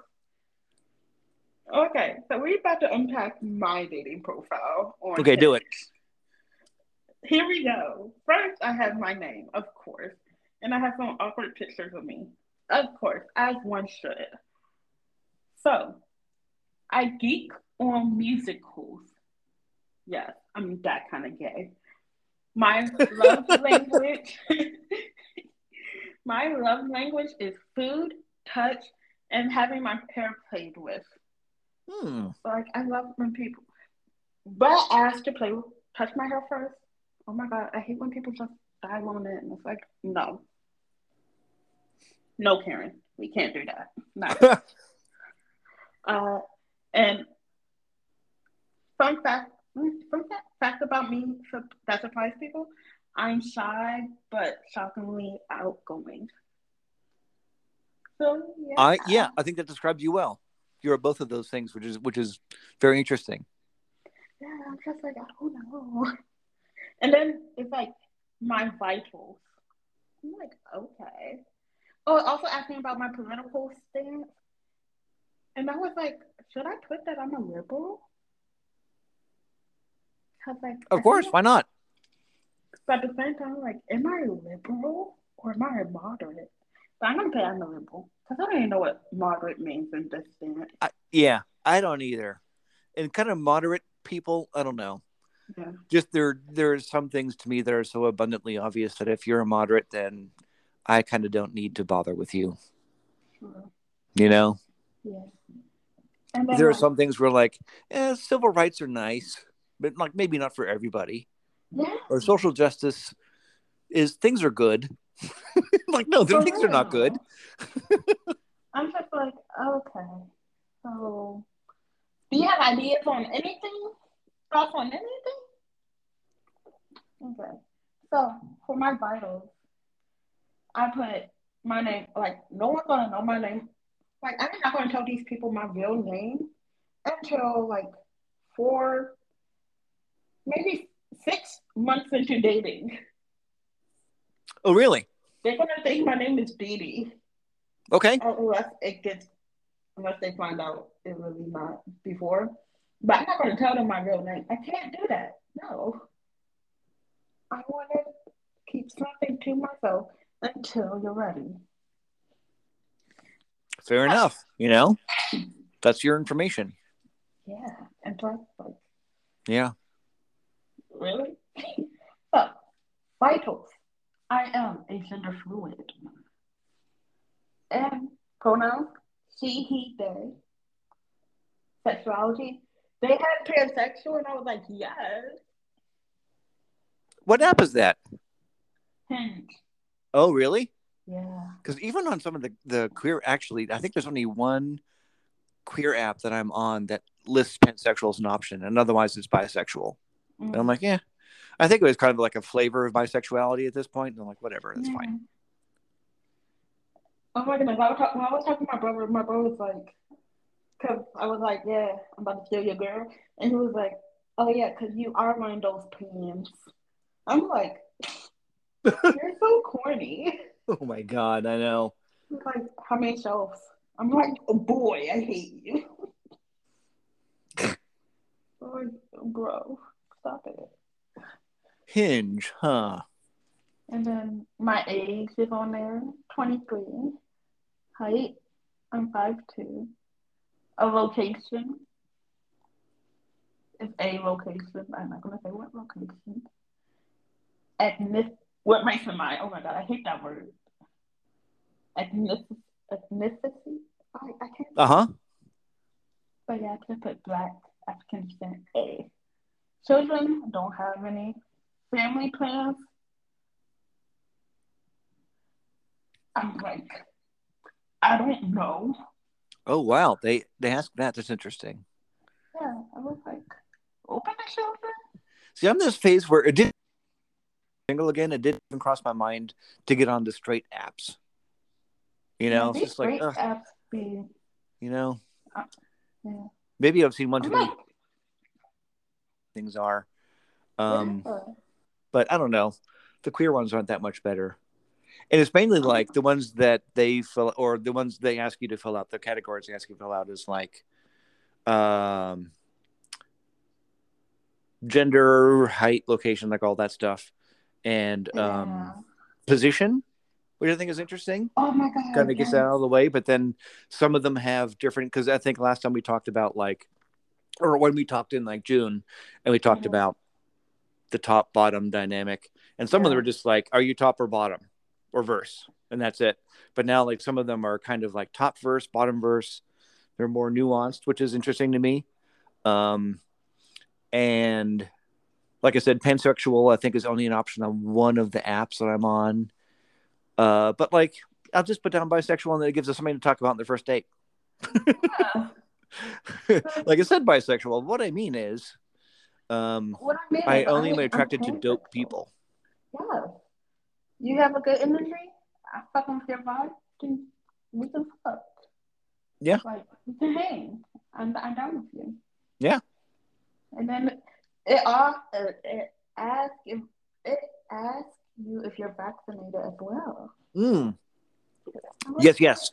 Okay, so we're about to unpack my dating profile.
Okay, do it.
Here we go. First, I have my name, of course, and I have some awkward pictures of me, of course, as one should. So, I geek on musicals. Yes, I'm that kind of gay. My love (laughs) language, (laughs) my love language is food, touch, and having my hair played with.
Hmm.
Like I love when people, but ask to play with, touch my hair first. Oh my god, I hate when people just dive on it, and it's like no, no, Karen, we can't do that. No. (laughs) uh, and fun fact, fun fact, fact about me that surprised people: I'm shy, but shockingly outgoing. So yeah,
I yeah, I think that describes you well. You're both of those things, which is which is very interesting.
Yeah, I'm just like I don't know. (laughs) And then it's like my vitals. I'm like, okay. Oh, also asking about my political stance. And I was like, should I put that I'm a liberal? Cause like,
of course, why not?
But at the same time, like, am I a liberal or am I a moderate? So I'm gonna put I'm a liberal because I don't even know what moderate means in this stance.
I, yeah, I don't either. And kind of moderate people, I don't know.
Yeah.
Just there, there's some things to me that are so abundantly obvious that if you're a moderate, then I kind of don't need to bother with you.
Sure.
You know.
Yeah. And
there are some things where like, eh, civil rights are nice, but like maybe not for everybody.
yeah.
Or social justice is things are good. (laughs) like no, things are not good. (laughs)
I'm just like, okay. So, do you have ideas on anything? Thoughts on anything? Okay. So, for my vitals, I put my name, like, no one's gonna know my name. Like, I'm not gonna tell these people my real name until like four, maybe six months into dating.
Oh really?
They're gonna think my name is Dee Dee.
Okay.
Oh, unless it gets unless they find out it really not before. But I'm not going to tell them my real name. I can't do that. No. I want to keep something to myself until you're ready.
Fair enough. You know, that's your information.
Yeah. And plus, like,
Yeah.
really? (laughs) so, vitals. I am a gender fluid. And pronouns, she, he, they. Sexuality. They had pansexual, and I was like, yes.
What app is that?
Hinge.
Oh really?
Yeah.
Because even on some of the the queer, actually, I think there's only one queer app that I'm on that lists pansexual as an option, and otherwise it's bisexual. And I'm mm. like, yeah. I think it was kind of like a flavor of bisexuality at this point. And I'm like, whatever, that's fine.
Oh my goodness! I was, talk- when I was talking to my brother, my brother was like, "Cause I was like, yeah, I'm about to kill your girl," and he was like, "Oh yeah, cause you are one of those pans." I'm like, (laughs) "You're so corny." (laughs)
Oh my god, I know.
Like, "How many shelves?" I'm like, oh, "Boy, I hate you." (laughs) like, oh, bro, stop it.
Hinge, huh?
And then my age is on there, 23. Height, I'm 5'2". A location is a location. I'm not going to say what location. Ethnic, what race am I? Oh my God, I hate that word. Ethnic, ethnicity? I, I can't.
Uh huh.
But yeah, I just put black, African descent, A. Children, don't have any. Family plans, I'm like, I don't know.
Oh wow, they they asked that. That's interesting.
Yeah, I was like, open the children.
See, I'm in this phase where it did single again. It didn't even cross my mind to get on the straight apps. You know, it's just like,
apps be,
you know,
yeah.
maybe I've seen one too many
like,
things are. Um,
yeah.
but I don't know. The queer ones aren't that much better. And it's mainly like the ones that they fill or the ones they ask you to fill out, the categories they ask you to fill out is like um gender, height, location, like all that stuff. And um
Yeah.
position, which I think is interesting.
Oh my god!
Kind of gets
yes.
out of the way, but then some of them have different. Because I think last time we talked about like, or when we talked in like June, and we talked
Mhm.
about the top bottom dynamic, and some of them
Yeah.
are just like, are you top or bottom or verse, and that's it. But now like some of them are kind of like top verse, bottom verse. They're more nuanced, which is interesting to me. Um, and like I said, pansexual I think is only an option on one of the apps that I'm on. Uh, but like I'll just put down bisexual and then it gives us something to talk about on the first date.
Yeah. (laughs)
like I said, bisexual. What I mean is, um,
What I mean,
I
is
only am
I'm
attracted to dope people.
Yeah. You have a good energy. I fucking with your vibe. Then we can fuck.
Yeah.
Like we can hang. I'm I'm down with you.
Yeah.
And then it all it, asks if it asks you if you're vaccinated as well.
Mm. Yes, yes,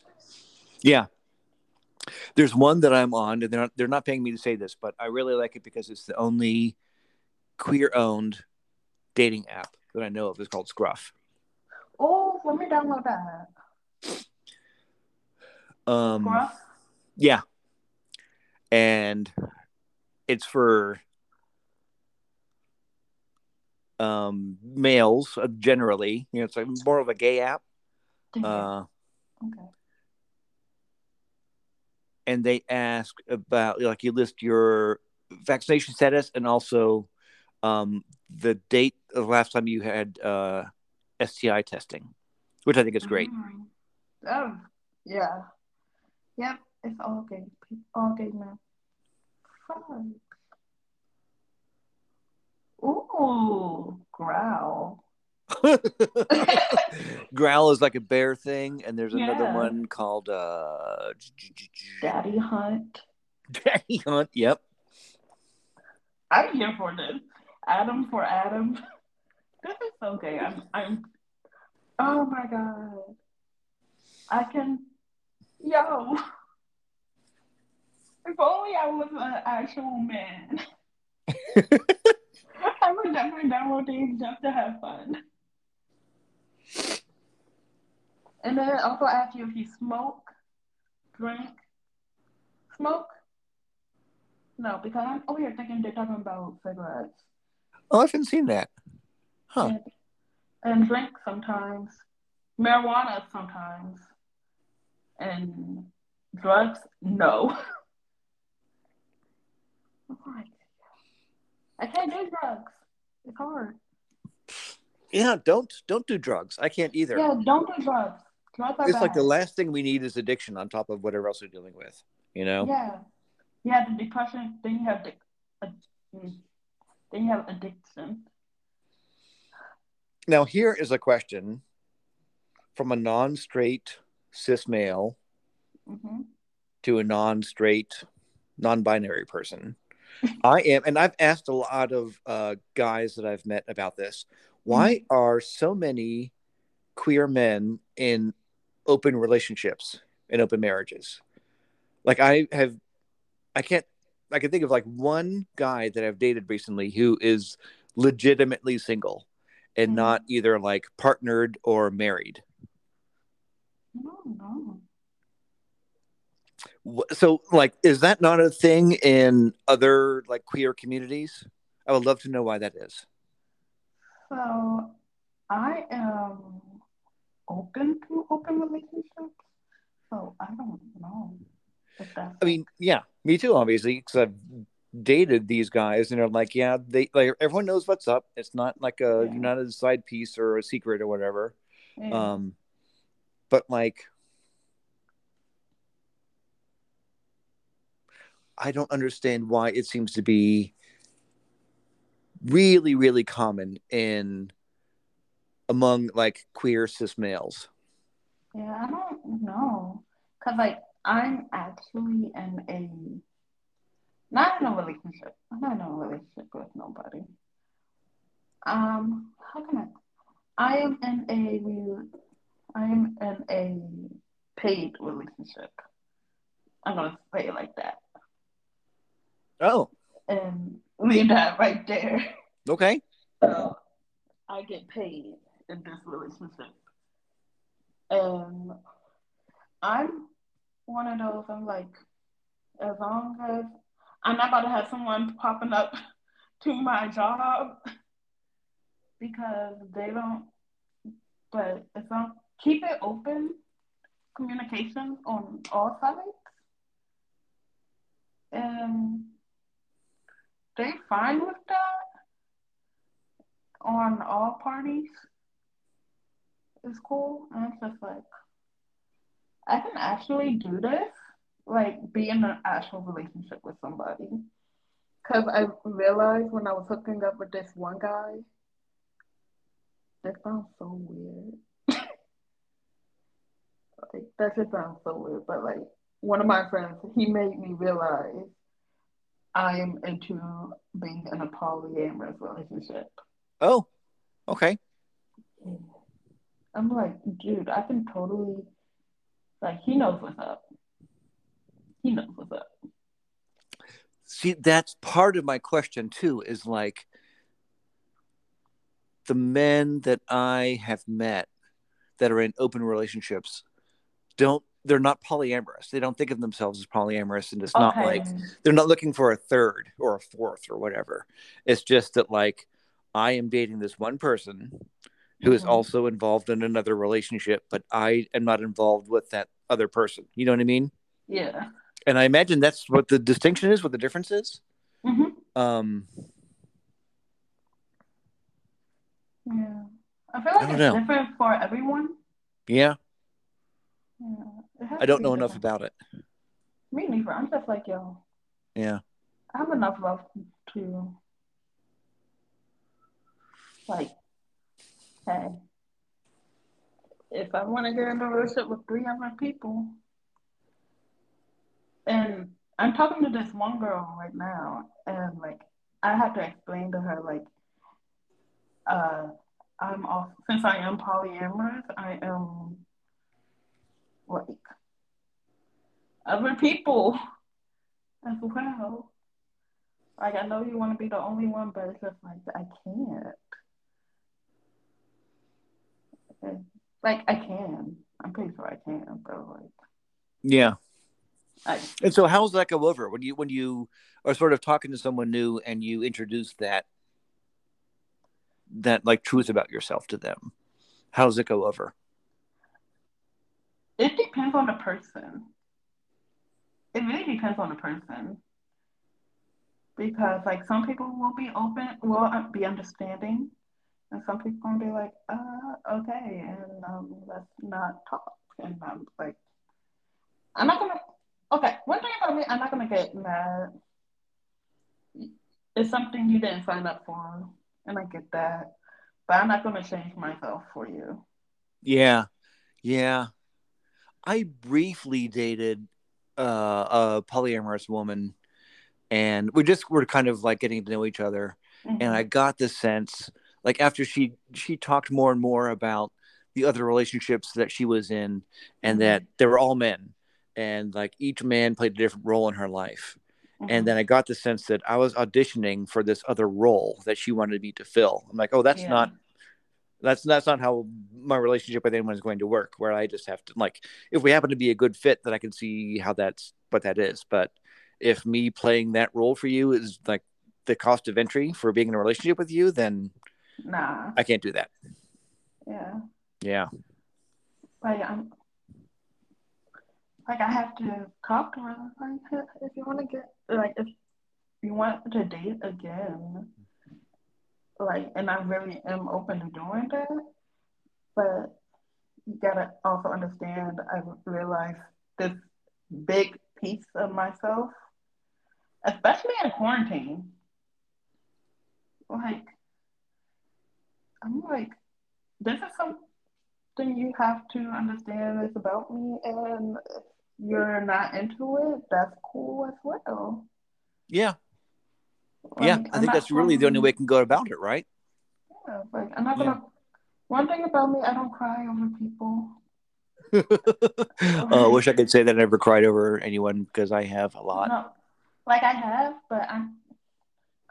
yeah. There's one that I'm on, and they're not, they're not paying me to say this, but I really like it because it's the only queer-owned dating app that I know of. It's called Scruff.
Oh, let me download that.
Um,
Gruff?
Yeah. And it's for um males uh, generally. You know, it's like more of a gay app. Uh
okay.
and they ask about like you list your vaccination status and also um the date of the last time you had uh STI testing, which I think is great.
Mm. Oh, yeah. Yep, it's all gay. All gay men. Fun. Ooh, growl. (laughs)
Growl is like a bear thing, and there's another
Yeah.
one called uh
Daddy hunt.
Daddy Hunt. Yep.
I'm here for this. Adam for Adam. (laughs) This is so gay. I'm I'm oh my god. I can yo. (laughs) If only I was an actual man. I would definitely download these just to have fun. And then it also asks you if you smoke, drink, smoke. No, because I'm over here thinking they're talking about cigarettes.
Oh, I haven't seen that. Huh.
And, and drink sometimes. Marijuana sometimes. And drugs, no. (laughs) I can't do drugs. It's hard.
Yeah, don't don't do drugs. I can't either.
Yeah, don't do drugs. Drugs are
it's
bad.
like the last thing we need is addiction on top of whatever else we're dealing with. You know?
Yeah. You have the depression, then you have the uh, then you have addiction.
Now here is a question from a non-straight cis male
hmm
to a non-straight, non-binary person. I am, and I've asked a lot of uh, guys that I've met about this. Why are so many queer men in open relationships and open marriages? Like I have, I can't. I can think of like one guy that I've dated recently who is legitimately single and
Mhm.
not either like partnered or married.
No.
So, like, is that not a thing in other like queer communities? I would love to know why that is.
So I am open to open relationships. So I don't know
I mean, yeah, me too, obviously, because I've dated these guys, and they're like, yeah, they like everyone knows what's up. It's not like a
Yeah.
a side piece or a secret or whatever.
yeah.
Um, but like, I don't understand why it seems to be really, really common in among like queer cis males.
Yeah, I don't know. Cause like I'm actually in a not in a relationship. I'm not in a relationship with nobody. Um, how can I? I am in a I am in a paid relationship. I'm gonna say it like that
Oh,
and leave that right there.
okay.
So I get paid in this relationship. And um, I'm one of those, I'm like, as long as I'm not about to have someone popping up (laughs) to my job because they don't, but as long keep it open communication on all sides. And they fine with that on all parties. It's cool. And it's just like I can actually do this, like be in an actual relationship with somebody. Cause I realized when I was hooking up with this one guy, that sounds so weird. (laughs) like that just sounds so weird, but like one of my friends, he made me realize I am into being in a polyamorous relationship.
Oh, okay.
I'm like, dude, I can totally like he knows what's up. He knows what's up.
See, that's part of my question too, is like the men that I have met that are in open relationships don't they're not polyamorous. They don't think of themselves as polyamorous, and it's okay. not like they're not looking for a third or a fourth or whatever. It's just that like I am dating this one person who is mm-hmm. also involved in another relationship, but I am not involved with that other person. You know what I mean?
Yeah.
And I imagine that's what the distinction is, what the difference is.
Mm-hmm.
Um.
Yeah, I feel like I it's know. different for everyone.
Yeah.
Yeah.
I don't know enough about it.
Me neither. I'm just like yo.
Yeah.
I have enough love to like, hey, if I want to get into a relationship with three other people, and I'm talking to this one girl right now, and like I have to explain to her like, uh, I'm off since I am polyamorous, I am like other people as well. Like I know you want to be the only one, but it's just like I can't. Like I can. I'm pretty sure I can, but like
Yeah.
I,
and so how's that go over when you when you are sort of talking to someone new and you introduce that that like truth about yourself to them? How does it go over?
Depends on the person. It really depends on the person. Because like some people will be open, will be understanding, and some people gonna be like, uh, okay, and um, let's not talk. And I'm like, I'm not gonna. Okay, one thing about me, I'm not gonna get mad. It's something you didn't sign up for, and I get that. But I'm not gonna change myself for you.
Yeah, yeah. I briefly dated uh, a polyamorous woman, and we just were kind of like getting to know each other. Mm-hmm. And I got the sense like after she she talked more and more about the other relationships that she was in and mm-hmm. that they were all men and like each man played a different role in her life mm-hmm. and then i got the sense that i was auditioning for this other role that she wanted me to fill i'm like oh that's yeah. not that's that's not how my relationship with anyone is going to work where i just have to like if we happen to be a good fit then i can see how that's what that is but if me playing that role for you is like the cost of entry for being in a relationship with you then
Nah.
I can't do that.
Yeah.
Yeah.
Like I'm like I have to talk to her. Like if you want to get like if you want to date again, like and I really am open to doing that, but you gotta also understand I realize this big piece of myself, especially in quarantine. Like I'm like, this is something you have to understand is about me, and if you're not into it, that's cool as well.
Yeah. Like, yeah, I think that's really the only way you can go about it, right?
Yeah, like I'm not gonna. One thing about me, I don't cry over people. (laughs)
oh, I wish I could say that I never cried over anyone because I have a lot.
No, like I have, but I'm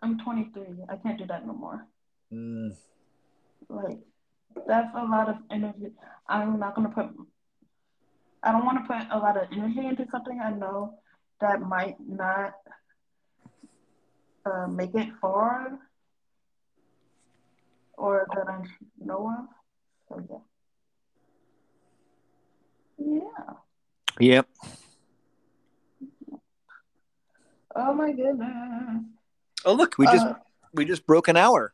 I'm 23. I can't do that no more.
Mm
like That's a lot of energy. I'm not gonna put. I don't want to put a lot of energy into something I know that might not uh, make it far, or that I know of. So yeah. Yeah.
Yep.
Oh my goodness.
Oh look, we just
Uh,
we just broke an hour.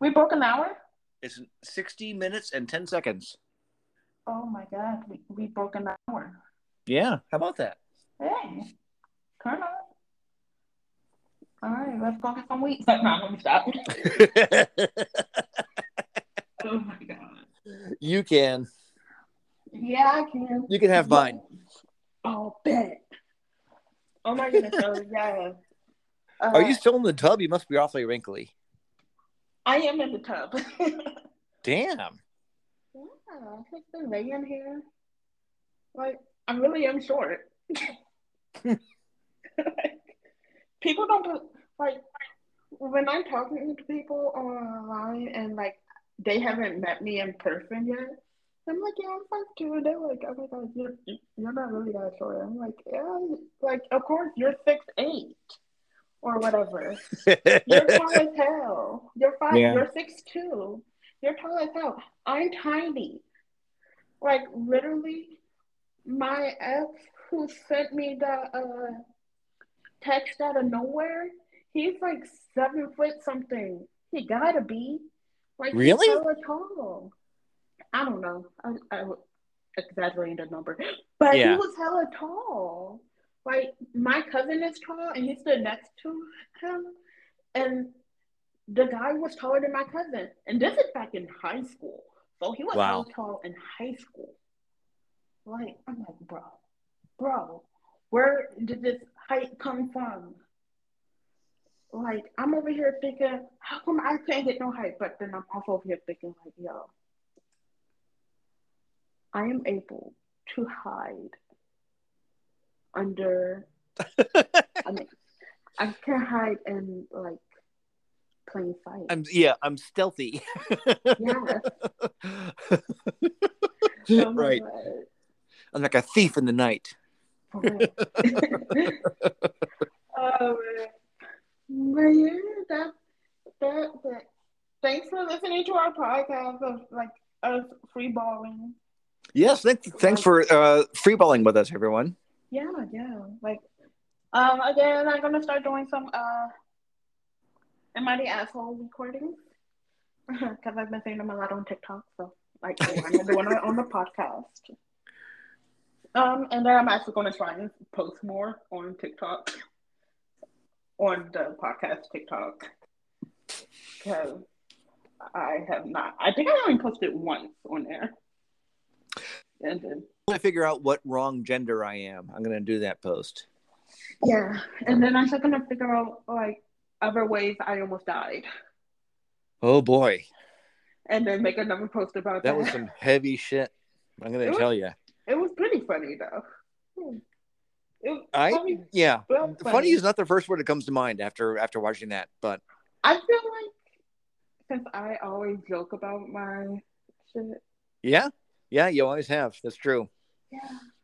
we broke an hour.
It's sixty minutes and ten seconds.
Oh my god, we, we broke an hour.
Yeah. How about that?
Hey, turn. All right, let's go get some weed. (laughs) No, let me stop. (laughs) Oh my god.
you can.
Yeah, I can.
You can have mine.
I'll bet. Oh my goodness. So (laughs) yeah. Uh,
Are you still in the tub? You must be awfully wrinkly.
I am in the tub.
Damn.
Yeah, I've just been laying here. Like, I really am short. People don't, like, when I'm talking to people online and, like, they haven't met me in person yet, I'm like, yeah, I'm five two. They're like, oh my god, you're you're not really that short. I'm like, yeah, like of course you're six eight or whatever. You're (laughs) tall as hell. You're five.
Yeah.
You're six two. You're tall as hell. I'm tiny. Like literally, my ex who sent me the uh, text out of nowhere. He's like seven foot something. He gotta be. Like
Really?
hella tall. I don't know. I, I exaggerate the number, but he was hella tall. Like my cousin is tall, and he stood next to him, and the guy was taller than my cousin. And this is back in high school, so he was
Wow.
tall in high school. Like I'm like, bro, bro, where did this height come from? Like I'm over here thinking, how come I can't get no height? But then I'm also over here thinking, like, yo, I am able to hide under. I mean, I can hide in like plain sight.
I'm yeah, I'm stealthy. (laughs)
yeah. (laughs) Oh
right.
God.
I'm like a thief in the night. (laughs)
Oh man. But yeah, that, that that thanks for listening to our podcast of like us freeballing.
Yes, thanks thanks for uh freeballing with us, everyone.
Yeah, yeah. Like um again I'm gonna start doing some uh Am I the asshole recordings? (laughs) Because I've been saying them a lot on TikTok, so like I'm gonna do one on the podcast. Um, and then I'm actually gonna try and post more on TikTok, on the podcast TikTok, because I have not. I think I only posted once on there, and then
I figure out what wrong gender I am. I'm gonna do that post.
yeah, and then I'm just gonna figure out like other ways I almost died,
Oh boy,
and then make another post about that.
that was some heavy shit. I'm gonna
It
tell you.
Was funny though. Hmm. It
I
funny.
yeah.
Well,
Funny is not the first word that comes to mind after after watching that, but
I feel like since I always joke about my shit,
yeah, yeah, you always have. That's true.
yeah,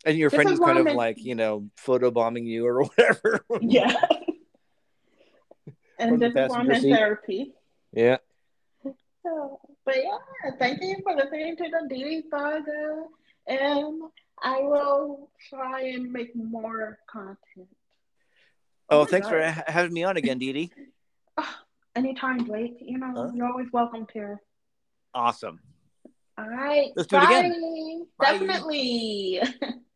And your
This
friend
is
kind of like you know photo bombing you or (laughs) whatever.
yeah. (laughs) And this is why I'm in
seat.
therapy.
yeah. (laughs)
So, but yeah, thank you for listening to the Dee Saga, and I will try and make more content.
Oh, oh
my
thanks for ha- having me on again, DeeDee. (laughs) Ah,
anytime, Blake. You know,
Huh?
you're always welcome here.
Awesome.
All right.
Let's do it again.
Bye.
Bye.
Definitely. (laughs)